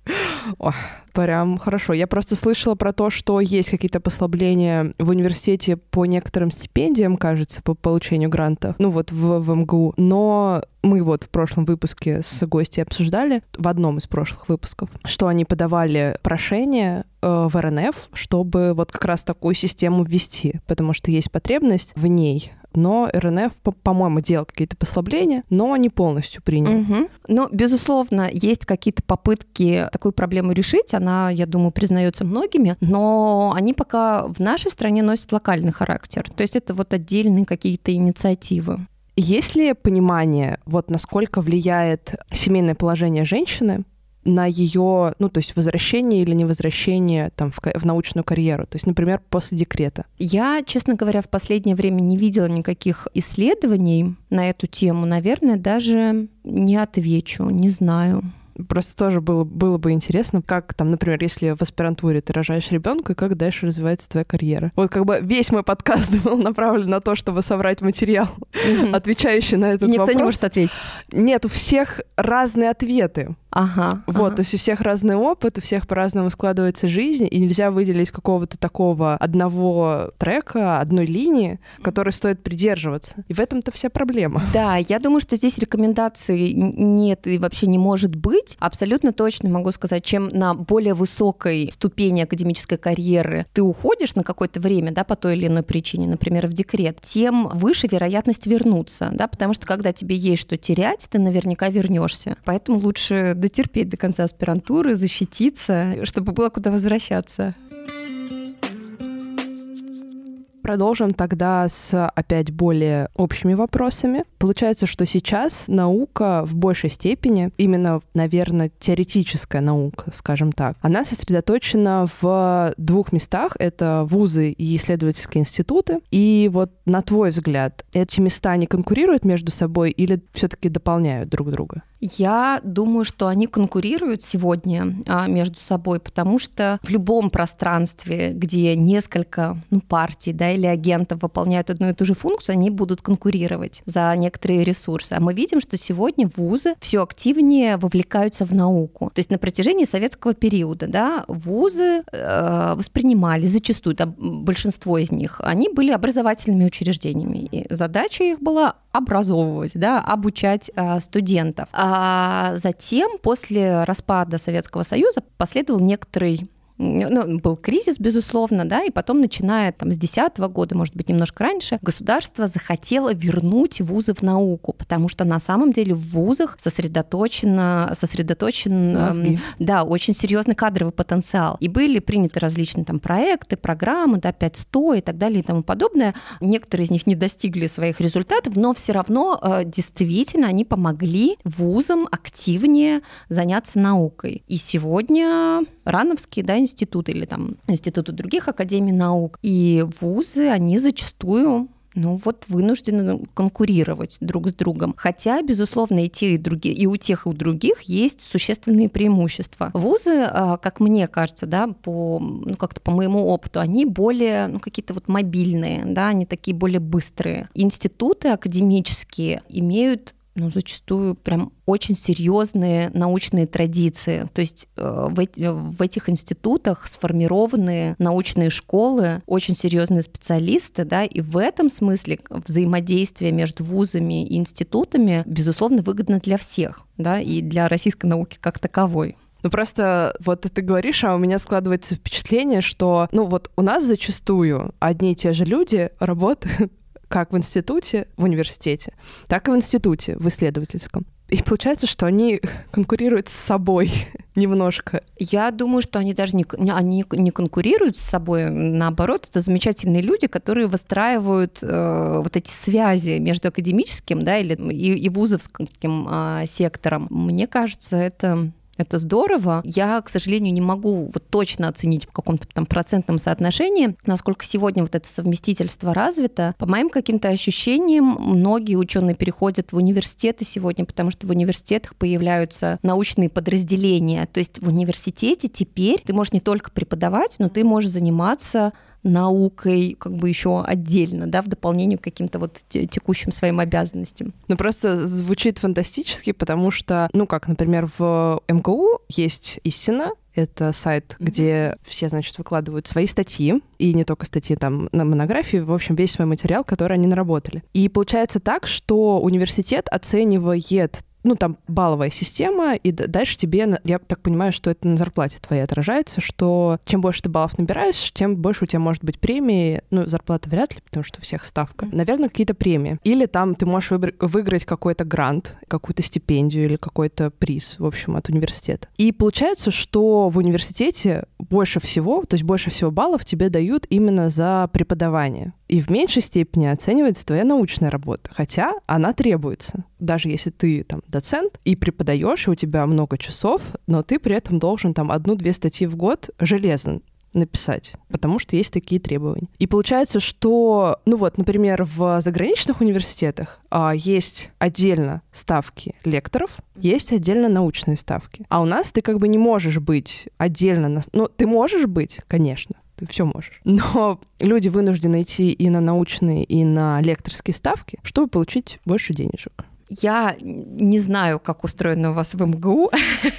О, прям хорошо. Я просто слышала про то, что есть какие-то послабления в университете по некоторым стипендиям, кажется, по получению грантов. Ну вот в, в МГУ. Но мы вот в прошлом выпуске с гостей обсуждали, в одном из прошлых выпусков, что они подавали прошение э, в РНФ, чтобы вот как раз такую систему ввести, потому что есть потребность в ней но РНФ, по-моему, делал какие-то послабления, но не полностью принял. Угу. Ну, безусловно, есть какие-то попытки такую проблему решить. Она, я думаю, признается многими, но они пока в нашей стране носят локальный характер. То есть это вот отдельные какие-то инициативы. Есть ли понимание, вот насколько влияет семейное положение женщины на ее, ну, то есть возвращение или невозвращение там в, в научную карьеру? То есть, например, после декрета. Я, честно говоря, в последнее время не видела никаких исследований на эту тему. Наверное, даже не отвечу, не знаю. Просто тоже было, было бы интересно, как там, например, если в аспирантуре ты рожаешь ребенка, и как дальше развивается твоя карьера. Вот как бы весь мой подкаст был направлен на то, чтобы собрать материал, отвечающий на этот Никто вопрос. Никто не может ответить. Нет, у всех разные ответы. Ага. Вот, ага. то есть у всех разный опыт, у всех по-разному складывается жизнь, и нельзя выделить какого-то такого одного трека, одной линии, которой стоит придерживаться. И в этом-то вся проблема. Да, я думаю, что здесь рекомендаций нет и вообще не может быть. Абсолютно точно могу сказать, чем на более высокой ступени академической карьеры ты уходишь на какое-то время, да, по той или иной причине, например, в декрет, тем выше вероятность вернуться, да, потому что когда тебе есть что терять, ты наверняка вернешься. Поэтому лучше дотерпеть до конца аспирантуры, защититься, чтобы было куда возвращаться. Продолжим тогда с опять более общими вопросами. Получается, что сейчас наука в большей степени, именно, наверное, теоретическая наука, скажем так, она сосредоточена в двух местах. Это вузы и исследовательские институты. И вот на твой взгляд, эти места не конкурируют между собой или все-таки дополняют друг друга? Я думаю, что они конкурируют сегодня а, между собой, потому что в любом пространстве, где несколько ну, партий да, или агентов выполняют одну и ту же функцию, они будут конкурировать за некоторые ресурсы. А мы видим, что сегодня вузы все активнее вовлекаются в науку. То есть на протяжении советского периода да, вузы э, воспринимали зачастую, да, большинство из них, они были образовательными учреждениями. И задача их была образовывать, да, обучать э, студентов. А затем, после распада Советского Союза, последовал некоторый ну, был кризис, безусловно, да, и потом, начиная там с 2010 года, может быть, немножко раньше, государство захотело вернуть вузы в науку, потому что на самом деле в вузах сосредоточено, сосредоточен, Мозги. да, очень серьезный кадровый потенциал. И были приняты различные там проекты, программы, да, 500 и так далее и тому подобное. Некоторые из них не достигли своих результатов, но все равно э, действительно они помогли вузам активнее заняться наукой. И сегодня Рановский, да, институт или там институты других академий наук. И вузы, они зачастую ну вот вынуждены конкурировать друг с другом. Хотя, безусловно, и те, и другие, и у тех, и у других есть существенные преимущества. Вузы, а, как мне кажется, да, по, ну, как-то по моему опыту, они более, ну, какие-то вот мобильные, да, они такие более быстрые. Институты академические имеют ну, зачастую прям очень серьезные научные традиции. То есть э, в, эти, в этих институтах сформированы научные школы, очень серьезные специалисты, да, и в этом смысле взаимодействие между вузами и институтами, безусловно, выгодно для всех, да, и для российской науки как таковой. Ну просто вот ты говоришь, а у меня складывается впечатление, что, ну вот у нас зачастую одни и те же люди работают как в институте, в университете, так и в институте, в исследовательском. И получается, что они конкурируют с собой немножко. Я думаю, что они даже не, они не конкурируют с собой, наоборот, это замечательные люди, которые выстраивают э, вот эти связи между академическим да, или, и, и вузовским э, сектором. Мне кажется, это это здорово. Я, к сожалению, не могу вот точно оценить в каком-то там процентном соотношении, насколько сегодня вот это совместительство развито. По моим каким-то ощущениям, многие ученые переходят в университеты сегодня, потому что в университетах появляются научные подразделения. То есть в университете теперь ты можешь не только преподавать, но ты можешь заниматься наукой как бы еще отдельно, да, в дополнение к каким-то вот текущим своим обязанностям. Ну, просто звучит фантастически, потому что, ну, как, например, в МГУ есть истина, это сайт, mm-hmm. где все, значит, выкладывают свои статьи, и не только статьи там на монографии, в общем, весь свой материал, который они наработали. И получается так, что университет оценивает ну, там балловая система, и дальше тебе, я так понимаю, что это на зарплате твоей отражается, что чем больше ты баллов набираешь, тем больше у тебя может быть премии, ну, зарплата вряд ли, потому что у всех ставка. Наверное, какие-то премии. Или там ты можешь выбр- выиграть какой-то грант, какую-то стипендию или какой-то приз, в общем, от университета. И получается, что в университете больше всего, то есть больше всего баллов тебе дают именно за преподавание. И в меньшей степени оценивается твоя научная работа, хотя она требуется. Даже если ты там доцент и преподаешь, и у тебя много часов, но ты при этом должен там одну-две статьи в год железно написать, потому что есть такие требования. И получается, что, ну вот, например, в заграничных университетах а, есть отдельно ставки лекторов, есть отдельно научные ставки. А у нас ты как бы не можешь быть отдельно, на... ну, ты можешь быть, конечно, ты все можешь. Но люди вынуждены идти и на научные, и на лекторские ставки, чтобы получить больше денежек. Я не знаю, как устроено у вас в МГУ.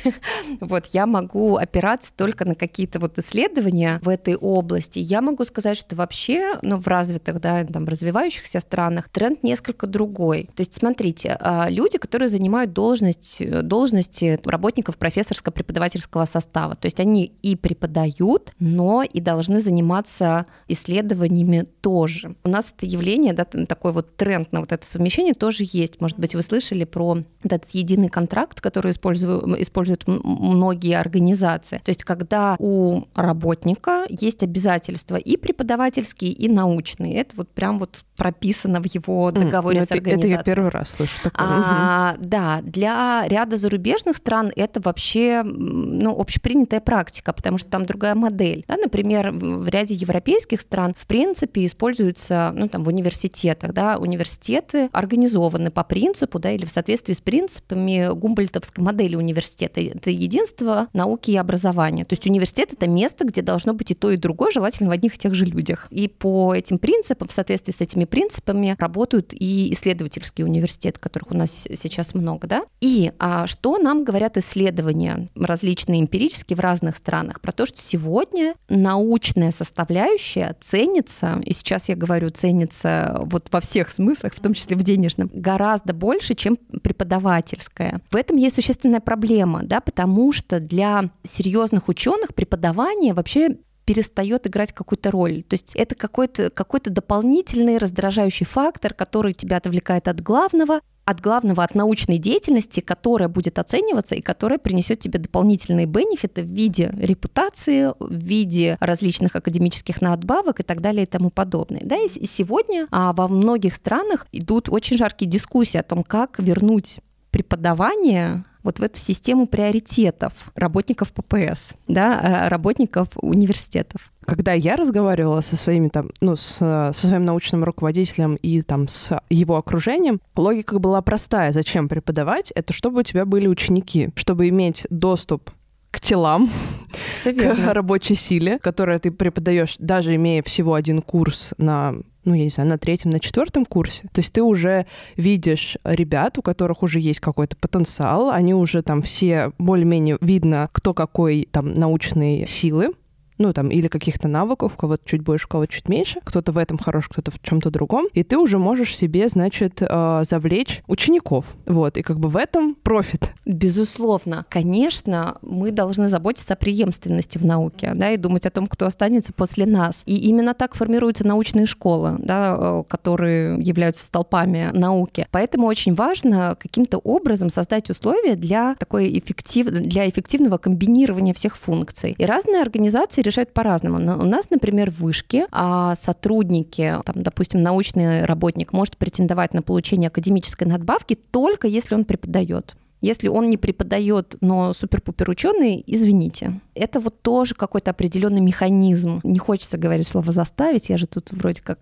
вот, я могу опираться только на какие-то вот исследования в этой области. Я могу сказать, что вообще, ну, в развитых, да, там, развивающихся странах тренд несколько другой. То есть, смотрите, а, люди, которые занимают должность, должности работников профессорско-преподавательского состава, то есть они и преподают, но и должны заниматься исследованиями тоже. У нас это явление, да, такой вот тренд на вот это совмещение тоже есть. Может быть, вы слышали про этот единый контракт, который используют, используют многие организации. То есть когда у работника есть обязательства и преподавательские, и научные. Это вот прям вот прописано в его договоре mm, с организацией. Это я первый раз слышу такое. А, да, для ряда зарубежных стран это вообще ну, общепринятая практика, потому что там другая модель. Да, например, в ряде европейских стран в принципе используются ну, там, в университетах. Да, университеты организованы по принципу да, или в соответствии с принципами гумбольтовской модели университета. Это единство науки и образования. То есть университет — это место, где должно быть и то, и другое, желательно в одних и тех же людях. И по этим принципам, в соответствии с этими принципами, работают и исследовательские университеты, которых у нас сейчас много. Да? И а, что нам говорят исследования различные эмпирические в разных странах? Про то, что сегодня научная составляющая ценится, и сейчас я говорю, ценится вот во всех смыслах, в том числе в денежном, гораздо больше, чем преподавательская. В этом есть существенная проблема, да, потому что для серьезных ученых преподавание вообще перестает играть какую-то роль. То есть это какой-то какой дополнительный раздражающий фактор, который тебя отвлекает от главного, от главного, от научной деятельности, которая будет оцениваться и которая принесет тебе дополнительные бенефиты в виде репутации, в виде различных академических надбавок и так далее и тому подобное. Да, и сегодня а, во многих странах идут очень жаркие дискуссии о том, как вернуть преподавание вот в эту систему приоритетов работников ППС, да, э, работников университетов. Когда я разговаривала со своими там, ну, с, со своим научным руководителем и там с его окружением, логика была простая. Зачем преподавать? Это чтобы у тебя были ученики, чтобы иметь доступ к телам, к рабочей силе, которую ты преподаешь, даже имея всего один курс на ну, я не знаю, на третьем, на четвертом курсе. То есть ты уже видишь ребят, у которых уже есть какой-то потенциал, они уже там все более-менее видно, кто какой там научной силы, ну, там, или каких-то навыков, у кого-то чуть больше, у кого-то чуть меньше, кто-то в этом хорош, кто-то в чем-то другом, и ты уже можешь себе, значит, э, завлечь учеников, вот, и как бы в этом профит. Безусловно, конечно, мы должны заботиться о преемственности в науке, да, и думать о том, кто останется после нас. И именно так формируются научные школы, да, э, которые являются столпами науки. Поэтому очень важно каким-то образом создать условия для такой эффектив... для эффективного комбинирования всех функций. И разные организации решают по-разному. У нас, например, в вышке а сотрудники, там, допустим, научный работник может претендовать на получение академической надбавки только если он преподает. Если он не преподает, но супер-пупер ученый, извините. Это вот тоже какой-то определенный механизм. Не хочется говорить слово заставить, я же тут вроде как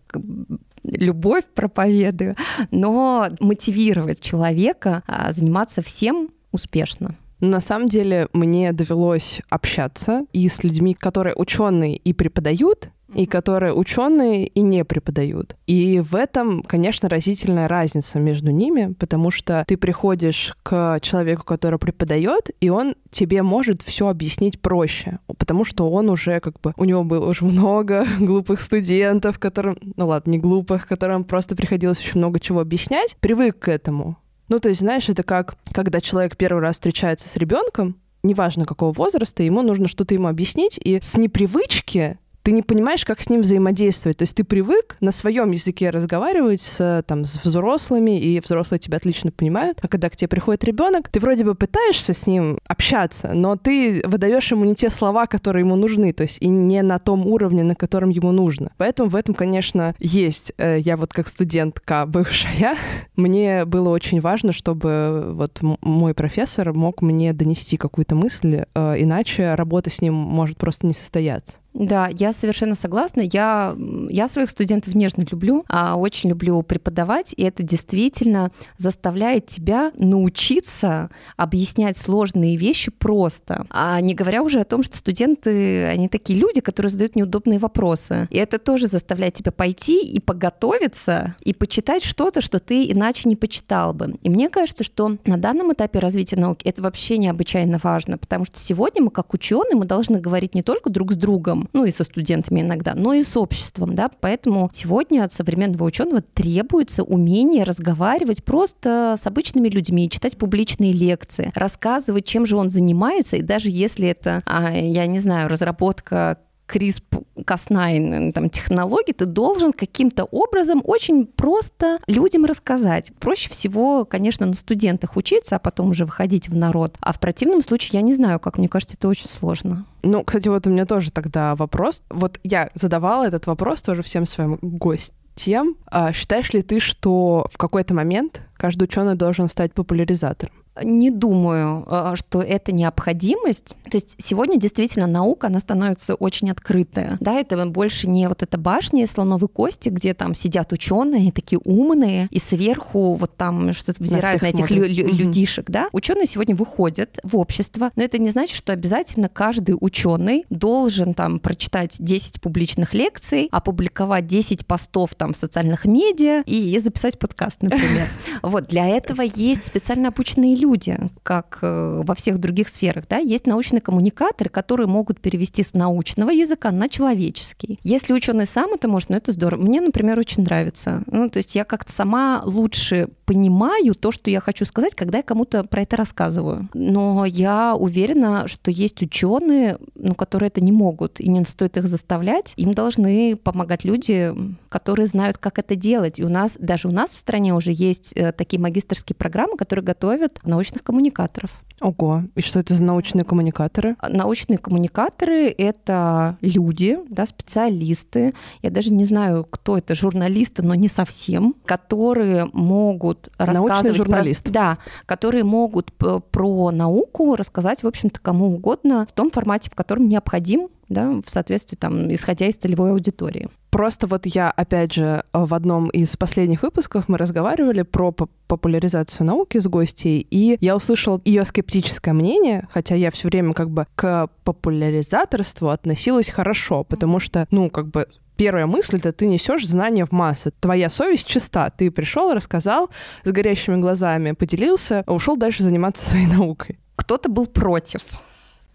любовь проповедую, но мотивировать человека а, заниматься всем успешно. На самом деле мне довелось общаться и с людьми, которые ученые и преподают, и которые ученые и не преподают. И в этом, конечно, разительная разница между ними, потому что ты приходишь к человеку, который преподает, и он тебе может все объяснить проще, потому что он уже как бы у него было уже много глупых студентов, которым, ну ладно, не глупых, которым просто приходилось очень много чего объяснять, привык к этому. Ну, то есть, знаешь, это как, когда человек первый раз встречается с ребенком, неважно какого возраста, ему нужно что-то ему объяснить, и с непривычки ты не понимаешь, как с ним взаимодействовать. То есть ты привык на своем языке разговаривать с, там, с взрослыми, и взрослые тебя отлично понимают. А когда к тебе приходит ребенок, ты вроде бы пытаешься с ним общаться, но ты выдаешь ему не те слова, которые ему нужны, то есть и не на том уровне, на котором ему нужно. Поэтому в этом, конечно, есть. Э, я вот как студентка бывшая, мне было очень важно, чтобы вот мой профессор мог мне донести какую-то мысль, э, иначе работа с ним может просто не состояться. Да, я совершенно согласна. Я, я своих студентов нежно люблю, а очень люблю преподавать, и это действительно заставляет тебя научиться объяснять сложные вещи просто. А не говоря уже о том, что студенты, они такие люди, которые задают неудобные вопросы. И это тоже заставляет тебя пойти и поготовиться, и почитать что-то, что ты иначе не почитал бы. И мне кажется, что на данном этапе развития науки это вообще необычайно важно, потому что сегодня мы, как ученые, мы должны говорить не только друг с другом, ну и со студентами иногда, но и с обществом, да, поэтому сегодня от современного ученого требуется умение разговаривать просто с обычными людьми, читать публичные лекции, рассказывать, чем же он занимается, и даже если это, а, я не знаю, разработка CRISPR-Cas9 там, технологий, ты должен каким-то образом очень просто людям рассказать. Проще всего, конечно, на студентах учиться, а потом уже выходить в народ. А в противном случае я не знаю, как мне кажется, это очень сложно. Ну, кстати, вот у меня тоже тогда вопрос. Вот я задавала этот вопрос тоже всем своим гостям тем, а считаешь ли ты, что в какой-то момент каждый ученый должен стать популяризатором? Не думаю, а, что это необходимость. То есть сегодня действительно наука, она становится очень открытая. Да, это больше не вот эта башня из слоновой кости, где там сидят ученые, такие умные, и сверху вот там что-то взирают на, на этих лю- лю- людишек. Да? Ученые сегодня выходят в общество, но это не значит, что обязательно каждый ученый должен там прочитать 10 публичных лекций, опубликовать 10 постов там в социальных медиа и записать подкаст, например. Вот для этого есть специально обученные люди, как э, во всех других сферах, да, есть научные коммуникаторы, которые могут перевести с научного языка на человеческий. Если ученый сам это может, ну это здорово. Мне, например, очень нравится. Ну, то есть я как-то сама лучше понимаю то, что я хочу сказать, когда я кому-то про это рассказываю. Но я уверена, что есть ученые, ну, которые это не могут, и не стоит их заставлять. Им должны помогать люди, которые знают, как это делать. И у нас, даже у нас в стране уже есть э, такие магистрские программы, которые готовят научных коммуникаторов. Ого, и что это за научные коммуникаторы? Научные коммуникаторы — это люди, да, специалисты. Я даже не знаю, кто это, журналисты, но не совсем, которые могут рассказывать... Научный журналист. Про, да, которые могут про науку рассказать, в общем-то, кому угодно в том формате, в котором необходим да, в соответствии, там, исходя из целевой аудитории. Просто вот я, опять же, в одном из последних выпусков мы разговаривали про популяризацию науки с гостей, и я услышала ее скептическое мнение, хотя я все время как бы к популяризаторству относилась хорошо, потому что, ну, как бы первая мысль это ты несешь знания в массы. Твоя совесть чиста. Ты пришел, рассказал с горящими глазами, поделился, а ушел дальше заниматься своей наукой. Кто-то был против.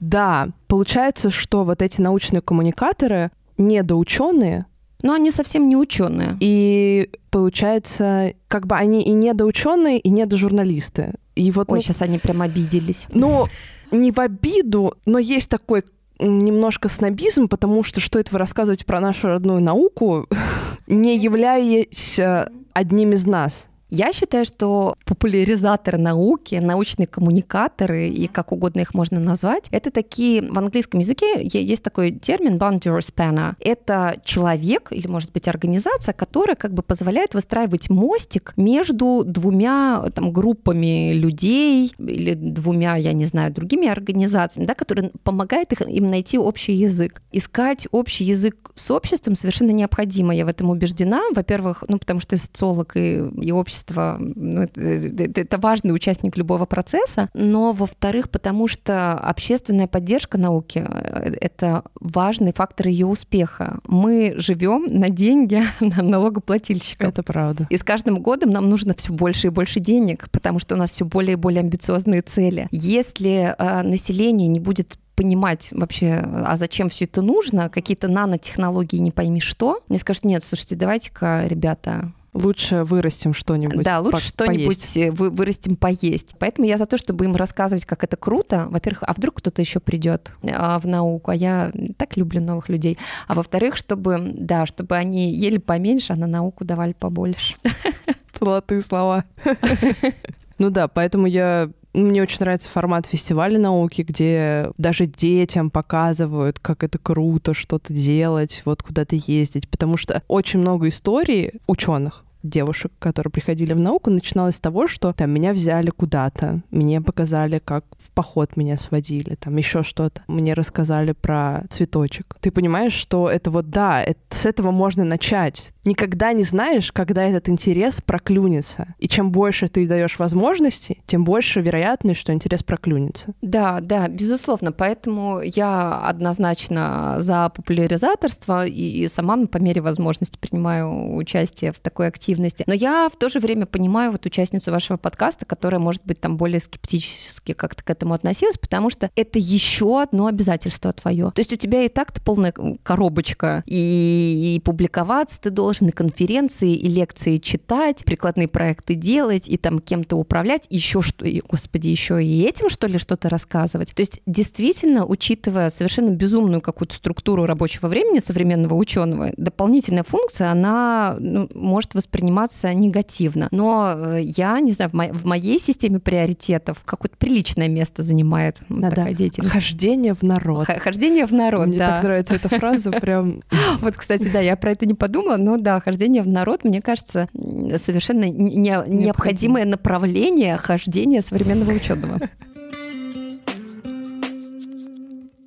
Да, получается, что вот эти научные коммуникаторы недоученые, но они совсем не ученые. И получается, как бы они и недоученые, и недожурналисты. И вот, Ой, ну, сейчас они прям обиделись. Ну, не в обиду, но есть такой немножко снобизм, потому что что это вы рассказываете про нашу родную науку, не являясь э, одним из нас. Я считаю, что популяризаторы науки, научные коммуникаторы и как угодно их можно назвать, это такие, в английском языке есть такой термин boundary spanner. Это человек или, может быть, организация, которая как бы позволяет выстраивать мостик между двумя там, группами людей или двумя, я не знаю, другими организациями, да, которые помогает им найти общий язык. Искать общий язык с обществом совершенно необходимо, я в этом убеждена. Во-первых, ну, потому что социолог и, и общество общество, ну, это, это важный участник любого процесса, но, во-вторых, потому что общественная поддержка науки э, — это важный фактор ее успеха. Мы живем на деньги на налогоплательщиков. Это правда. И с каждым годом нам нужно все больше и больше денег, потому что у нас все более и более амбициозные цели. Если э, население не будет понимать вообще, а зачем все это нужно, какие-то нанотехнологии, не пойми что, мне скажут, нет, слушайте, давайте-ка, ребята, Лучше вырастим что-нибудь. Да, лучше что-нибудь э, вы, вырастим поесть. Поэтому я за то, чтобы им рассказывать, как это круто. Во-первых, а вдруг кто-то еще придет а, в науку, а я так люблю новых людей. А во-вторых, чтобы, да, чтобы они ели поменьше, а на науку давали побольше. Золотые слова. Ну да, поэтому я мне очень нравится формат фестиваля науки, где даже детям показывают, как это круто что-то делать, вот куда-то ездить, потому что очень много историй ученых, девушек, которые приходили в науку, начиналось с того, что там меня взяли куда-то, мне показали, как поход меня сводили, там еще что-то. Мне рассказали про цветочек. Ты понимаешь, что это вот да, это, с этого можно начать никогда не знаешь, когда этот интерес проклюнется. И чем больше ты даешь возможностей, тем больше вероятность, что интерес проклюнется. Да, да, безусловно. Поэтому я однозначно за популяризаторство и, сама по мере возможности принимаю участие в такой активности. Но я в то же время понимаю вот участницу вашего подкаста, которая, может быть, там более скептически как-то к этому относилась, потому что это еще одно обязательство твое. То есть у тебя и так-то полная коробочка, и, и публиковаться ты должен, должны конференции и лекции читать, прикладные проекты делать и там кем-то управлять, еще что, господи, еще и этим что ли что-то рассказывать. То есть действительно, учитывая совершенно безумную какую-то структуру рабочего времени современного ученого, дополнительная функция, она ну, может восприниматься негативно. Но э, я, не знаю, в, мо- в моей системе приоритетов какое-то приличное место занимает да, такая да. деятельность. Хождение в народ. Х- хождение в народ, Мне да. так нравится эта фраза, прям... Вот, кстати, да, я про это не подумала, но да, хождение в народ, мне кажется, совершенно не, необходимое направление хождения современного ученого.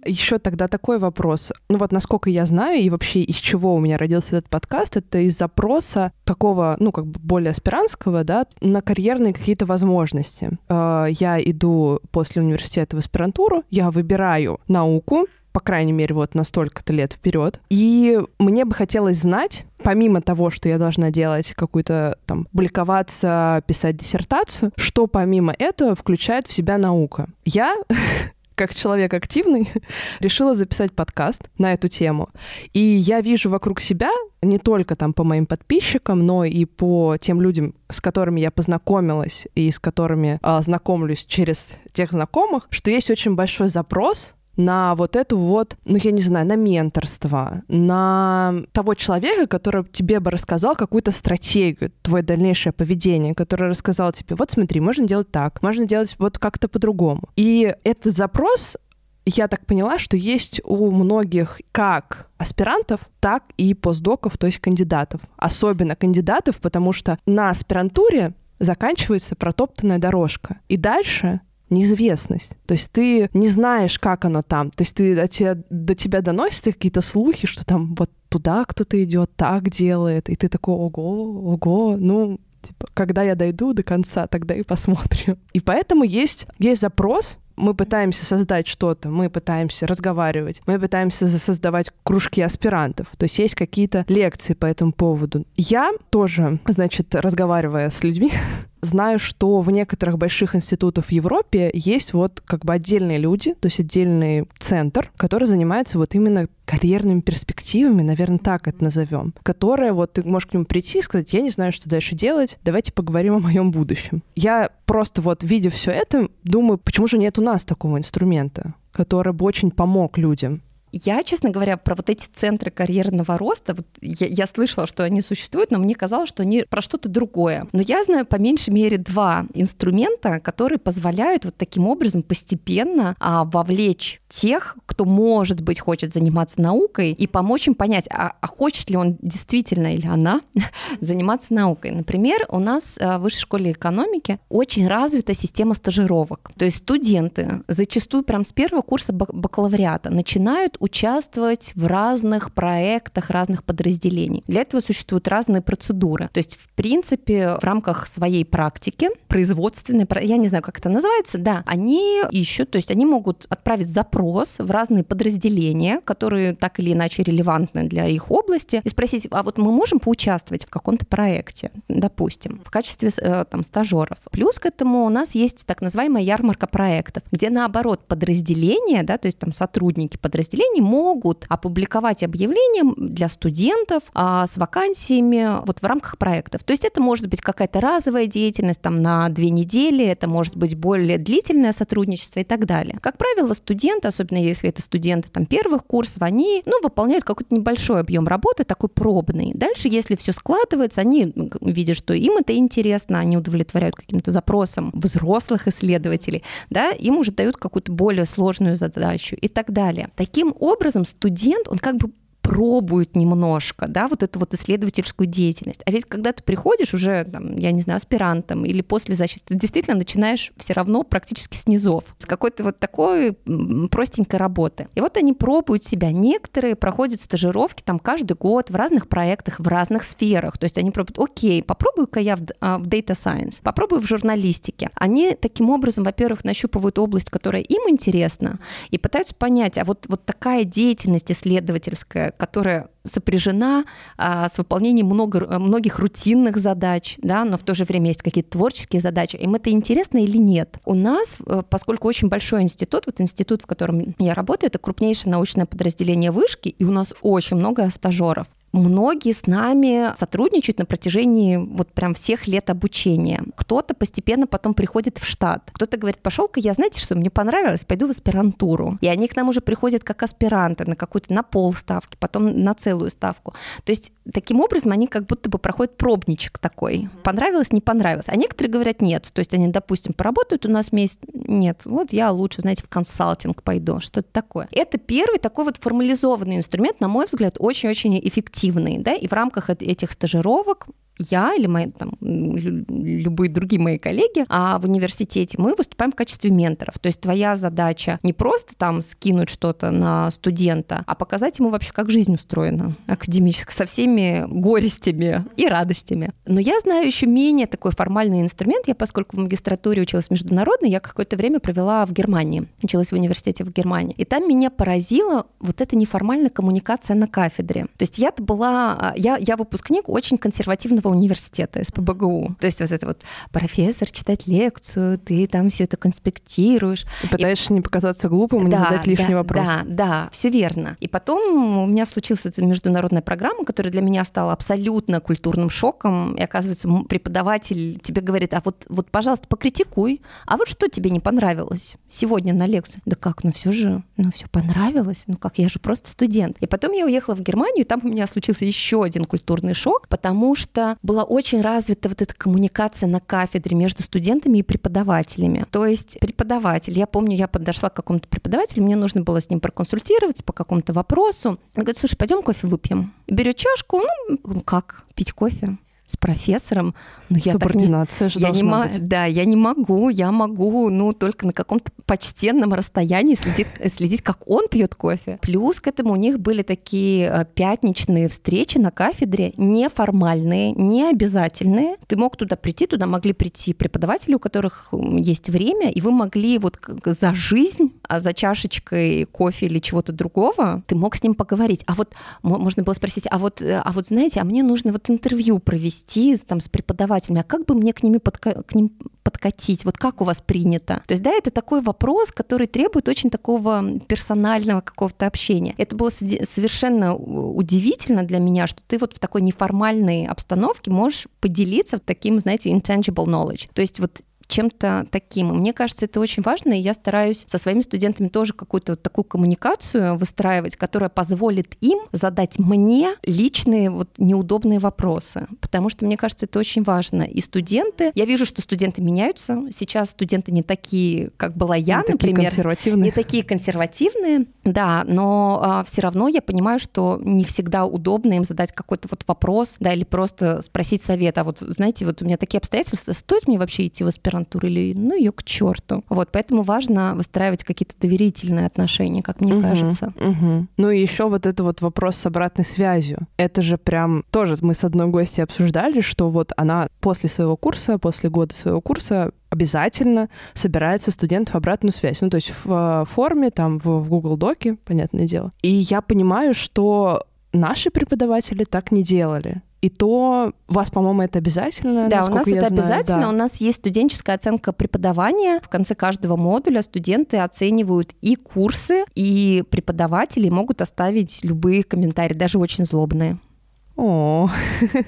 Еще тогда такой вопрос. Ну вот насколько я знаю и вообще из чего у меня родился этот подкаст, это из запроса такого, ну как бы более аспирантского, да, на карьерные какие-то возможности. Э, я иду после университета в аспирантуру, я выбираю науку, по крайней мере, вот на столько-то лет вперед. И мне бы хотелось знать, помимо того, что я должна делать какую-то там публиковаться, писать диссертацию, что помимо этого включает в себя наука. Я как человек активный, решила записать подкаст на эту тему. И я вижу вокруг себя, не только там по моим подписчикам, но и по тем людям, с которыми я познакомилась и с которыми э, знакомлюсь через тех знакомых, что есть очень большой запрос на вот эту вот, ну, я не знаю, на менторство, на того человека, который тебе бы рассказал какую-то стратегию, твое дальнейшее поведение, который рассказал тебе, вот смотри, можно делать так, можно делать вот как-то по-другому. И этот запрос я так поняла, что есть у многих как аспирантов, так и постдоков, то есть кандидатов. Особенно кандидатов, потому что на аспирантуре заканчивается протоптанная дорожка. И дальше неизвестность. То есть ты не знаешь, как оно там. То есть ты, до, тебя, до тебя доносятся какие-то слухи, что там вот туда кто-то идет, так делает, и ты такой, ого, ого, ну, типа, когда я дойду до конца, тогда и посмотрим. И поэтому есть, есть запрос, мы пытаемся создать что-то, мы пытаемся разговаривать, мы пытаемся создавать кружки аспирантов. То есть есть какие-то лекции по этому поводу. Я тоже, значит, разговаривая с людьми, знаю, что в некоторых больших институтах в Европе есть вот как бы отдельные люди, то есть отдельный центр, который занимается вот именно карьерными перспективами, наверное, так это назовем, которая вот ты можешь к нему прийти и сказать, я не знаю, что дальше делать, давайте поговорим о моем будущем. Я просто вот, видя все это, думаю, почему же нет у нас такого инструмента, который бы очень помог людям. Я, честно говоря, про вот эти центры карьерного роста, вот я, я слышала, что они существуют, но мне казалось, что они про что-то другое. Но я знаю по меньшей мере два инструмента, которые позволяют вот таким образом постепенно а, вовлечь тех, кто, может быть, хочет заниматься наукой, и помочь им понять, а, а хочет ли он действительно или она заниматься наукой. Например, у нас а, в Высшей школе экономики очень развита система стажировок. То есть студенты зачастую прям с первого курса бакалавриата начинают участвовать в разных проектах разных подразделений. Для этого существуют разные процедуры. То есть, в принципе, в рамках своей практики, производственной, я не знаю, как это называется, да, они ищут, то есть они могут отправить запрос в разные подразделения, которые так или иначе релевантны для их области, и спросить, а вот мы можем поучаствовать в каком-то проекте, допустим, в качестве э, там, стажеров. Плюс к этому у нас есть так называемая ярмарка проектов, где наоборот подразделения, да, то есть там сотрудники подразделений учреждений могут опубликовать объявления для студентов а, с вакансиями вот в рамках проектов. То есть это может быть какая-то разовая деятельность там на две недели, это может быть более длительное сотрудничество и так далее. Как правило, студенты, особенно если это студенты там первых курсов, они ну, выполняют какой-то небольшой объем работы, такой пробный. Дальше, если все складывается, они видят, что им это интересно, они удовлетворяют каким-то запросам взрослых исследователей, да, им уже дают какую-то более сложную задачу и так далее. Таким образом, студент, он как бы пробуют немножко, да, вот эту вот исследовательскую деятельность. А ведь когда ты приходишь уже, там, я не знаю, аспирантом или после защиты, ты действительно начинаешь все равно практически с низов, с какой-то вот такой простенькой работы. И вот они пробуют себя. Некоторые проходят стажировки там каждый год в разных проектах, в разных сферах. То есть они пробуют, окей, попробую-ка я в, а, в Data Science, попробую в журналистике. Они таким образом, во-первых, нащупывают область, которая им интересна, и пытаются понять, а вот, вот такая деятельность исследовательская, которая сопряжена а, с выполнением много, многих рутинных задач, да, но в то же время есть какие-то творческие задачи. Им это интересно или нет? У нас, э, поскольку очень большой институт, вот институт, в котором я работаю, это крупнейшее научное подразделение вышки, и у нас очень много стажеров многие с нами сотрудничают на протяжении вот прям всех лет обучения. Кто-то постепенно потом приходит в штат. Кто-то говорит, пошел-ка я, знаете, что мне понравилось, пойду в аспирантуру. И они к нам уже приходят как аспиранты на какую-то, на полставки, потом на целую ставку. То есть таким образом они как будто бы проходят пробничек такой. Понравилось, не понравилось. А некоторые говорят нет. То есть они, допустим, поработают у нас месяц, нет, вот я лучше, знаете, в консалтинг пойду, что-то такое. Это первый такой вот формализованный инструмент, на мой взгляд, очень-очень эффективный, да, и в рамках этих стажировок я или мои, там, любые другие мои коллеги а в университете, мы выступаем в качестве менторов. То есть твоя задача не просто там скинуть что-то на студента, а показать ему вообще, как жизнь устроена академически, со всеми горестями и радостями. Но я знаю еще менее такой формальный инструмент. Я, поскольку в магистратуре училась международно, я какое-то время провела в Германии. Училась в университете в Германии. И там меня поразила вот эта неформальная коммуникация на кафедре. То есть я была, я, я выпускник очень консервативного университета, СПБГУ. То есть вот это вот профессор читает лекцию, ты там все это конспектируешь. И пытаешься и... не показаться глупым и да, не задать лишний да, вопрос. Да, да, все верно. И потом у меня случилась эта международная программа, которая для меня стала абсолютно культурным шоком. И оказывается, преподаватель тебе говорит, а вот, вот пожалуйста, покритикуй. А вот что тебе не понравилось сегодня на лекции? Да как, ну все же, ну все понравилось. Ну как, я же просто студент. И потом я уехала в Германию, и там у меня случился еще один культурный шок, потому что была очень развита вот эта коммуникация на кафедре между студентами и преподавателями. То есть преподаватель, я помню, я подошла к какому-то преподавателю, мне нужно было с ним проконсультироваться по какому-то вопросу. Он говорит, слушай, пойдем кофе выпьем. Берет чашку, ну, как, пить кофе? С профессором. Но я Субординация так не, я не быть. Да, я не могу, я могу, ну, только на каком-то почтенном расстоянии следить, следить, как он пьет кофе. Плюс к этому у них были такие э, пятничные встречи на кафедре, неформальные, не обязательные. Ты мог туда прийти, туда могли прийти преподаватели, у которых есть время, и вы могли вот за жизнь, а за чашечкой кофе или чего-то другого, ты мог с ним поговорить. А вот можно было спросить, а вот, э, а вот знаете, а мне нужно вот интервью провести вести там, с преподавателями, а как бы мне к, ними подка- к ним подкатить? Вот как у вас принято? То есть, да, это такой вопрос, который требует очень такого персонального какого-то общения. Это было совершенно удивительно для меня, что ты вот в такой неформальной обстановке можешь поделиться таким, знаете, intangible knowledge. То есть вот чем-то таким. мне кажется, это очень важно, и я стараюсь со своими студентами тоже какую-то вот такую коммуникацию выстраивать, которая позволит им задать мне личные вот неудобные вопросы, потому что мне кажется, это очень важно. И студенты, я вижу, что студенты меняются. Сейчас студенты не такие, как была я, не например, такие консервативные. не такие консервативные, да, но а, все равно я понимаю, что не всегда удобно им задать какой-то вот вопрос, да, или просто спросить совет. А вот знаете, вот у меня такие обстоятельства, стоит мне вообще идти в аспирантуру? Аспирантуру или ну ее к черту. Вот, поэтому важно выстраивать какие-то доверительные отношения, как мне угу, кажется. Угу. Ну и еще вот это вот вопрос с обратной связью. Это же прям тоже мы с одной гостью обсуждали, что вот она после своего курса, после года своего курса обязательно собирается студентов обратную связь. Ну, то есть в э, форме, там, в, в Google Доке, понятное дело. И я понимаю, что наши преподаватели так не делали. И то у вас, по-моему, это обязательно. Да, у нас это знаю. обязательно. Да. У нас есть студенческая оценка преподавания. В конце каждого модуля студенты оценивают и курсы, и преподаватели могут оставить любые комментарии, даже очень злобные. О,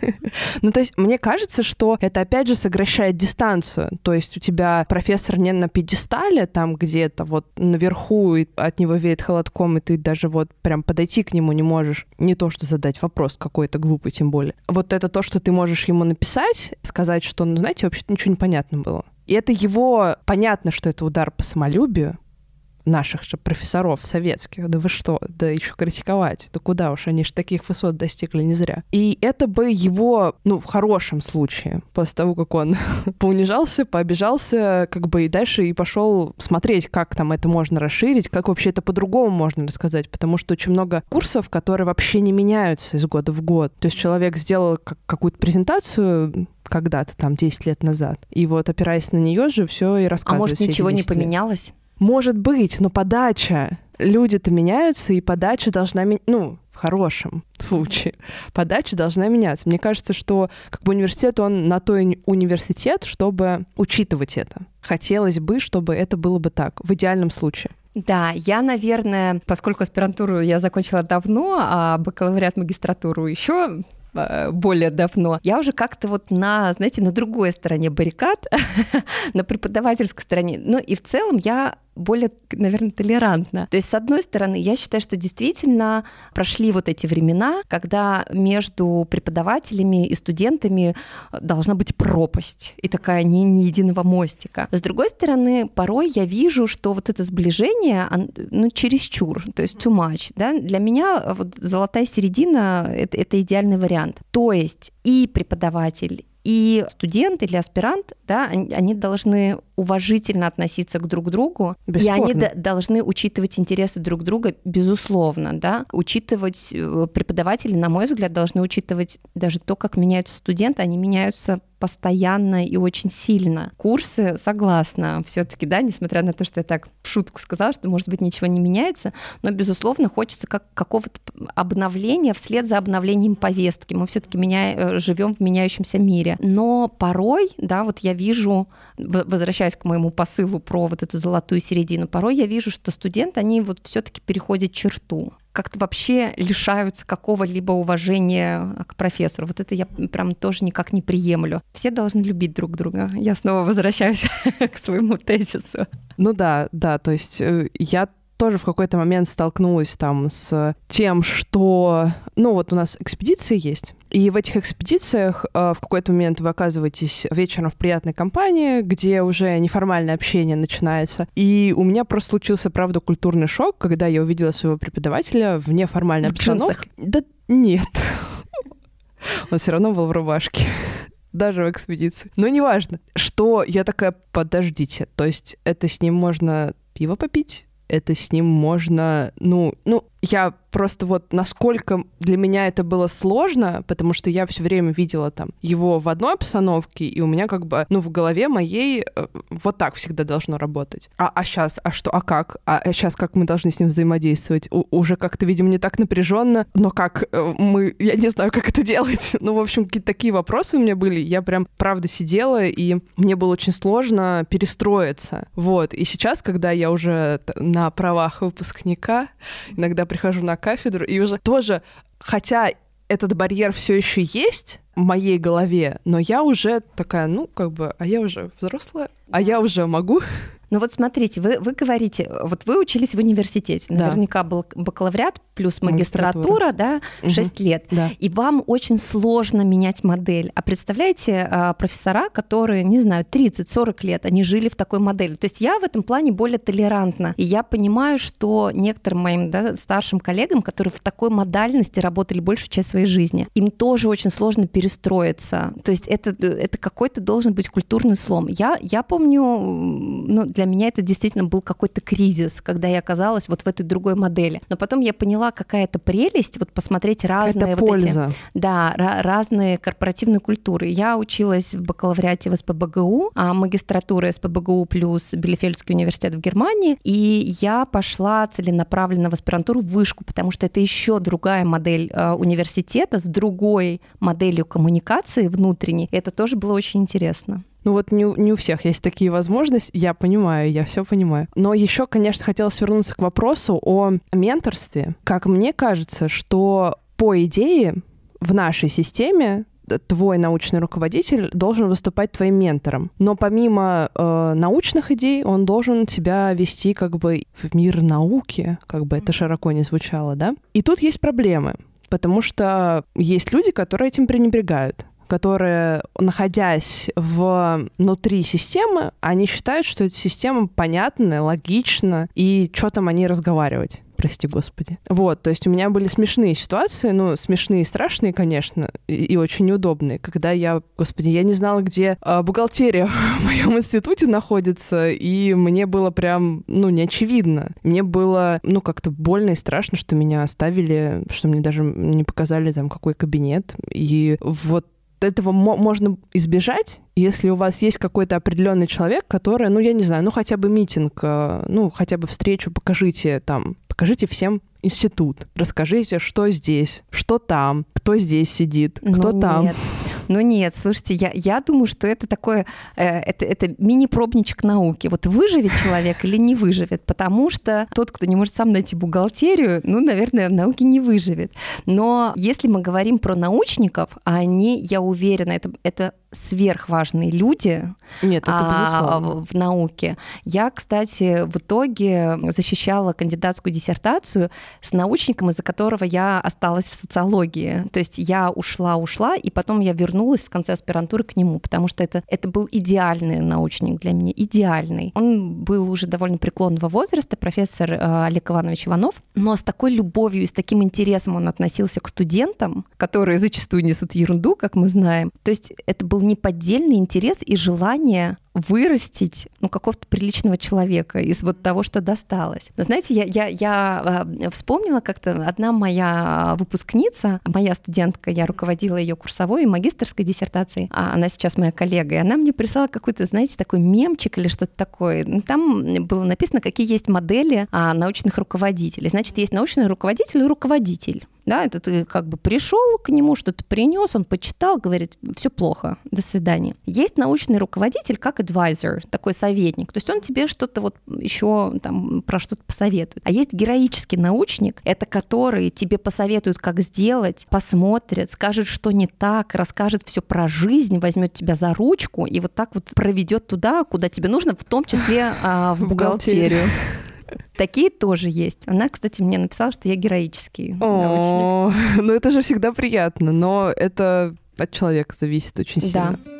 ну то есть мне кажется, что это опять же сокращает дистанцию. То есть у тебя профессор не на пьедестале, там где-то вот наверху, и от него веет холодком, и ты даже вот прям подойти к нему не можешь. Не то, что задать вопрос какой-то глупый, тем более. Вот это то, что ты можешь ему написать, сказать, что, ну знаете, вообще-то ничего не понятно было. И это его... Понятно, что это удар по самолюбию, наших же профессоров советских, да вы что, да еще критиковать, да куда уж, они же таких высот достигли не зря. И это бы его, ну, в хорошем случае, после того, как он поунижался, пообижался, как бы и дальше и пошел смотреть, как там это можно расширить, как вообще это по-другому можно рассказать, потому что очень много курсов, которые вообще не меняются из года в год. То есть человек сделал какую-то презентацию, когда-то там 10 лет назад. И вот опираясь на нее же все и рассказывает. А может, ничего не поменялось? Может быть, но подача. Люди-то меняются, и подача должна. Ну, в хорошем случае. Подача должна меняться. Мне кажется, что как бы университет, он на то и университет, чтобы учитывать это. Хотелось бы, чтобы это было бы так, в идеальном случае. Да, я, наверное, поскольку аспирантуру я закончила давно, а бакалавриат, магистратуру еще Э, более давно, я уже как-то вот на, знаете, на другой стороне баррикад, на преподавательской стороне. Ну и в целом я более, наверное, толерантна. То есть, с одной стороны, я считаю, что действительно прошли вот эти времена, когда между преподавателями и студентами должна быть пропасть и такая не, не единого мостика. С другой стороны, порой я вижу, что вот это сближение, ну, чересчур, то есть too much. Да? Для меня вот золотая середина это, — это идеальный вариант. То есть и преподаватель, и студент или аспирант, да, они, они должны уважительно относиться к друг другу, Бесспорно. и они должны учитывать интересы друг друга, безусловно, да, учитывать э, преподаватели, на мой взгляд, должны учитывать даже то, как меняются студенты, они меняются постоянно и очень сильно. Курсы, согласна, все-таки, да, несмотря на то, что я так в шутку сказала, что, может быть, ничего не меняется, но, безусловно, хочется как какого-то обновления вслед за обновлением повестки. Мы все-таки меня, э, живем в меняющемся мире. Но порой, да, вот я вижу, возвращаясь к моему посылу про вот эту золотую середину, порой я вижу, что студенты, они вот все-таки переходят черту как-то вообще лишаются какого-либо уважения к профессору. Вот это я прям тоже никак не приемлю. Все должны любить друг друга. Я снова возвращаюсь к своему тезису. Ну да, да, то есть э, я тоже в какой-то момент столкнулась там с тем, что, ну вот у нас экспедиции есть, и в этих экспедициях э, в какой-то момент вы оказываетесь вечером в приятной компании, где уже неформальное общение начинается. И у меня просто случился, правда, культурный шок, когда я увидела своего преподавателя в неформальной в обстановке. Да нет. Он все равно был в рубашке даже в экспедиции. Но неважно, что я такая, подождите, то есть это с ним можно пиво попить, это с ним можно, ну, ну, я просто вот насколько для меня это было сложно, потому что я все время видела там его в одной обстановке, и у меня как бы, ну, в голове моей э, вот так всегда должно работать. А, а сейчас, а что, а как? А сейчас как мы должны с ним взаимодействовать? У, уже как-то, видимо, не так напряженно, но как э, мы, я не знаю, как это делать. ну, в общем, какие-то такие вопросы у меня были. Я прям, правда, сидела, и мне было очень сложно перестроиться. Вот. И сейчас, когда я уже на правах выпускника, иногда прихожу на кафедру, и уже тоже, хотя этот барьер все еще есть в моей голове, но я уже такая, ну, как бы, а я уже взрослая, а я уже могу ну вот смотрите, вы, вы говорите, вот вы учились в университете, да. наверняка был бакалавриат плюс магистратура, магистратура. да, 6 угу. лет, да. и вам очень сложно менять модель. А представляете, а, профессора, которые, не знаю, 30-40 лет, они жили в такой модели. То есть я в этом плане более толерантна, и я понимаю, что некоторым моим да, старшим коллегам, которые в такой модальности работали большую часть своей жизни, им тоже очень сложно перестроиться. То есть это, это какой-то должен быть культурный слом. Я, я помню, ну, для для меня это действительно был какой-то кризис, когда я оказалась вот в этой другой модели. Но потом я поняла, какая это прелесть, вот посмотреть разные вот польза. эти... Да, разные корпоративные культуры. Я училась в бакалавриате в СПБГУ, а магистратура СПБГУ плюс Билефельдский университет в Германии, и я пошла целенаправленно в аспирантуру в вышку, потому что это еще другая модель э, университета с другой моделью коммуникации внутренней. Это тоже было очень интересно. Ну вот не, не у всех есть такие возможности, я понимаю, я все понимаю. Но еще, конечно, хотелось вернуться к вопросу о менторстве. Как мне кажется, что по идее в нашей системе твой научный руководитель должен выступать твоим ментором. Но помимо э, научных идей, он должен тебя вести как бы в мир науки, как бы это широко не звучало, да? И тут есть проблемы, потому что есть люди, которые этим пренебрегают которые, находясь внутри системы, они считают, что эта система понятна, логична, и что там они разговаривать прости господи. Вот, то есть у меня были смешные ситуации, ну, смешные и страшные, конечно, и, и очень неудобные, когда я, господи, я не знала, где э, бухгалтерия в моем институте находится, и мне было прям, ну, неочевидно. Мне было, ну, как-то больно и страшно, что меня оставили, что мне даже не показали там какой кабинет. И вот этого можно избежать, если у вас есть какой-то определенный человек, который, ну, я не знаю, ну, хотя бы митинг, э, ну, хотя бы встречу покажите там, покажите всем институт, расскажите, что здесь, что там, кто здесь сидит, кто ну, там. Нет. Ну нет, слушайте, я, я думаю, что это такое, э, это, это мини-пробничек науки. Вот выживет человек или не выживет, потому что тот, кто не может сам найти бухгалтерию, ну, наверное, в науке не выживет. Но если мы говорим про научников, они, я уверена, это, это сверхважные люди Нет, это а, в науке. Я, кстати, в итоге защищала кандидатскую диссертацию с научником, из-за которого я осталась в социологии. То есть я ушла-ушла, и потом я вернулась вернулась в конце аспирантуры к нему, потому что это, это был идеальный научник для меня, идеальный. Он был уже довольно преклонного возраста, профессор э, Олег Иванович Иванов, но с такой любовью и с таким интересом он относился к студентам, которые зачастую несут ерунду, как мы знаем. То есть это был неподдельный интерес и желание вырастить ну, какого-то приличного человека из вот того, что досталось. Но знаете, я, я, я э, вспомнила как-то одна моя выпускница, моя студентка, я руководила ее курсовой и магистрской диссертацией, а она сейчас моя коллега, и она мне прислала какой-то, знаете, такой мемчик или что-то такое. Ну, там было написано, какие есть модели а, научных руководителей. Значит, есть научный руководитель и руководитель. Да, это ты как бы пришел к нему, что-то принес, он почитал, говорит, все плохо, до свидания. Есть научный руководитель как advisor, такой советник. То есть он тебе что-то вот еще там про что-то посоветует. А есть героический научник, это который тебе посоветует, как сделать, посмотрит, скажет, что не так, расскажет все про жизнь, возьмет тебя за ручку и вот так вот проведет туда, куда тебе нужно, в том числе а, в бухгалтерию. Такие тоже есть. Она, кстати, мне написала, что я героический О. Ну это же всегда приятно, но это от человека зависит очень сильно. Да.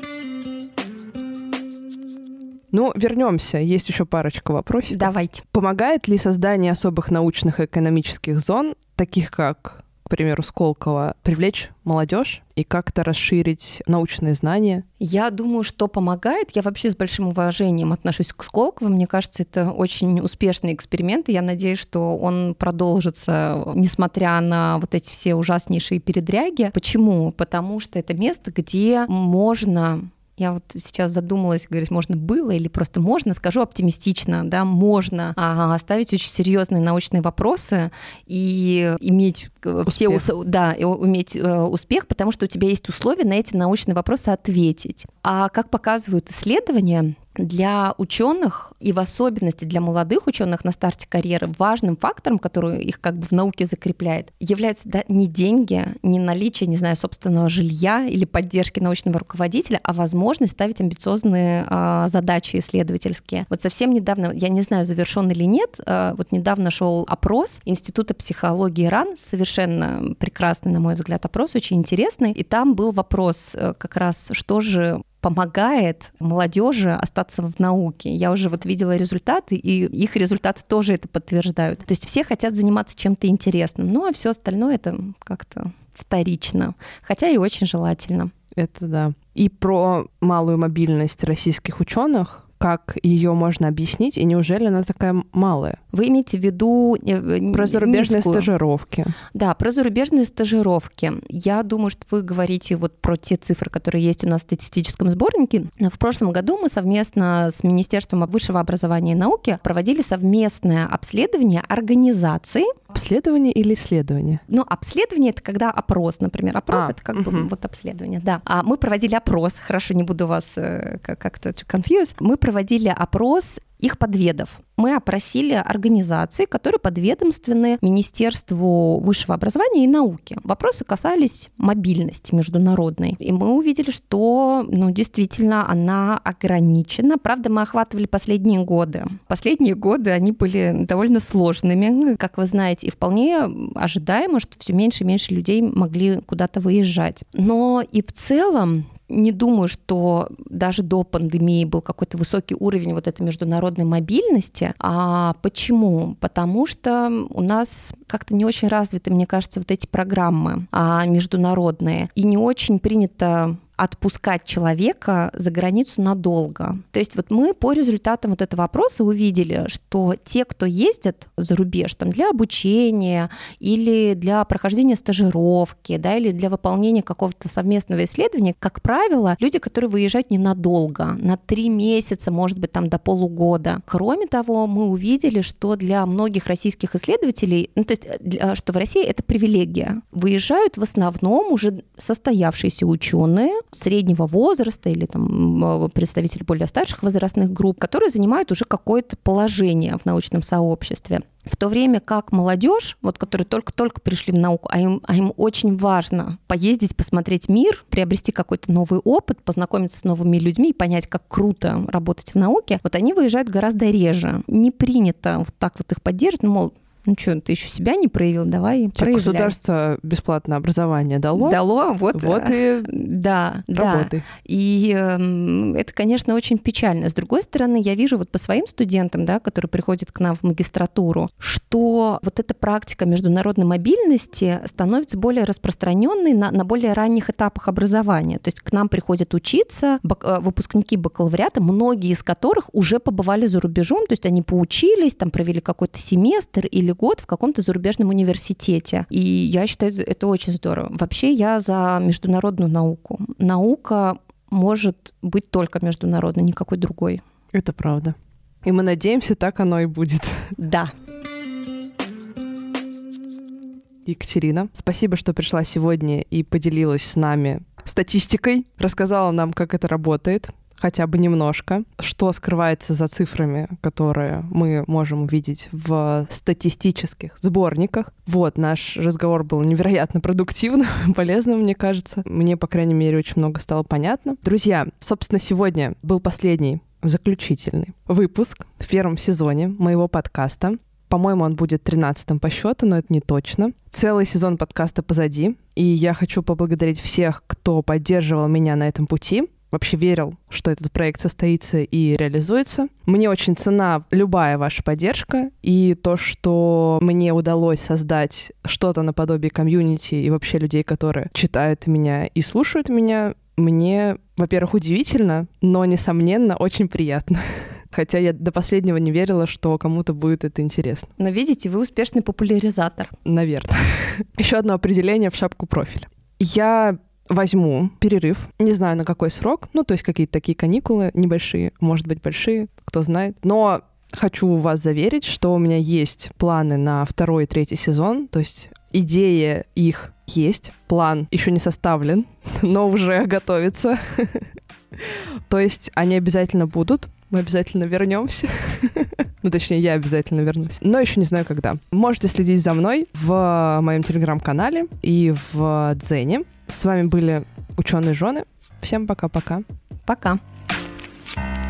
Ну, вернемся. Есть еще парочка вопросов. Давайте. Помогает ли создание особых научных и экономических зон, таких как примеру, Сколково, привлечь молодежь и как-то расширить научные знания? Я думаю, что помогает. Я вообще с большим уважением отношусь к Сколково. Мне кажется, это очень успешный эксперимент, и я надеюсь, что он продолжится, несмотря на вот эти все ужаснейшие передряги. Почему? Потому что это место, где можно я вот сейчас задумалась, говорить, можно было или просто можно, скажу оптимистично, да, можно а, ставить очень серьезные научные вопросы и иметь успех. все, да, и уметь э, успех, потому что у тебя есть условия на эти научные вопросы ответить. А как показывают исследования, для ученых и в особенности для молодых ученых на старте карьеры важным фактором, который их как бы в науке закрепляет, являются да, не деньги, не наличие, не знаю, собственного жилья или поддержки научного руководителя, а возможность ставить амбициозные э, задачи исследовательские. Вот совсем недавно, я не знаю, завершен или нет, э, вот недавно шел опрос Института психологии РАН, совершенно прекрасный, на мой взгляд, опрос, очень интересный, и там был вопрос э, как раз, что же помогает молодежи остаться в науке. Я уже вот видела результаты, и их результаты тоже это подтверждают. То есть все хотят заниматься чем-то интересным, ну а все остальное это как-то вторично, хотя и очень желательно. Это да. И про малую мобильность российских ученых, как ее можно объяснить, и неужели она такая малая? Вы имеете в виду э, про зарубежные низкую. стажировки? Да, про зарубежные стажировки. Я думаю, что вы говорите вот про те цифры, которые есть у нас в статистическом сборнике. В прошлом году мы совместно с Министерством высшего образования и науки проводили совместное обследование организаций. Обследование или исследование? Ну, обследование это когда опрос, например. Опрос а, это как угу. бы вот обследование, да. А мы проводили опрос, хорошо, не буду вас э, как-то confuse. Мы проводили опрос их подведов. Мы опросили организации, которые подведомственны Министерству высшего образования и науки. Вопросы касались мобильности международной. И мы увидели, что ну, действительно она ограничена. Правда, мы охватывали последние годы. Последние годы они были довольно сложными, как вы знаете, и вполне ожидаемо, что все меньше и меньше людей могли куда-то выезжать. Но и в целом не думаю, что даже до пандемии был какой-то высокий уровень вот этой международной мобильности. А почему? Потому что у нас как-то не очень развиты, мне кажется, вот эти программы а, международные. И не очень принято отпускать человека за границу надолго. То есть вот мы по результатам вот этого опроса увидели, что те, кто ездят за рубеж там, для обучения или для прохождения стажировки, да, или для выполнения какого-то совместного исследования, как правило, люди, которые выезжают ненадолго, на три месяца, может быть, там до полугода. Кроме того, мы увидели, что для многих российских исследователей, ну, то есть для, что в России это привилегия, выезжают в основном уже состоявшиеся ученые, среднего возраста или там представители более старших возрастных групп, которые занимают уже какое-то положение в научном сообществе. В то время как молодежь, вот, которые только-только пришли в науку, а им, а им очень важно поездить, посмотреть мир, приобрести какой-то новый опыт, познакомиться с новыми людьми и понять, как круто работать в науке, вот они выезжают гораздо реже. Не принято вот так вот их поддерживать, ну, мол, ну что, ты еще себя не проявил, давай Тебе проявляй. Государство бесплатное образование дало. Дало, вот. Вот и да, работай. Да. И э, это, конечно, очень печально. С другой стороны, я вижу вот по своим студентам, да, которые приходят к нам в магистратуру, что вот эта практика международной мобильности становится более распространенной на, на более ранних этапах образования. То есть к нам приходят учиться бак, э, выпускники бакалавриата, многие из которых уже побывали за рубежом, то есть они поучились, там провели какой-то семестр или год в каком-то зарубежном университете. И я считаю, это очень здорово. Вообще я за международную науку. Наука может быть только международной, никакой другой. Это правда. И мы надеемся, так оно и будет. Да. Екатерина, спасибо, что пришла сегодня и поделилась с нами статистикой, рассказала нам, как это работает хотя бы немножко, что скрывается за цифрами, которые мы можем увидеть в статистических сборниках. Вот, наш разговор был невероятно продуктивным, полезным, мне кажется. Мне, по крайней мере, очень много стало понятно. Друзья, собственно, сегодня был последний заключительный выпуск в первом сезоне моего подкаста. По-моему, он будет 13 по счету, но это не точно. Целый сезон подкаста позади, и я хочу поблагодарить всех, кто поддерживал меня на этом пути вообще верил, что этот проект состоится и реализуется. Мне очень цена любая ваша поддержка и то, что мне удалось создать что-то наподобие комьюнити и вообще людей, которые читают меня и слушают меня, мне, во-первых, удивительно, но, несомненно, очень приятно. Хотя я до последнего не верила, что кому-то будет это интересно. Но видите, вы успешный популяризатор. Наверное. Еще одно определение в шапку профиля. Я возьму перерыв, не знаю на какой срок, ну, то есть какие-то такие каникулы небольшие, может быть, большие, кто знает. Но хочу вас заверить, что у меня есть планы на второй и третий сезон, то есть идея их есть, план еще не составлен, но уже готовится. То есть они обязательно будут, мы обязательно вернемся. ну, точнее, я обязательно вернусь. Но еще не знаю, когда. Можете следить за мной в моем телеграм-канале и в Дзене. С вами были ученые жены. Всем пока-пока. Пока. -пока. пока.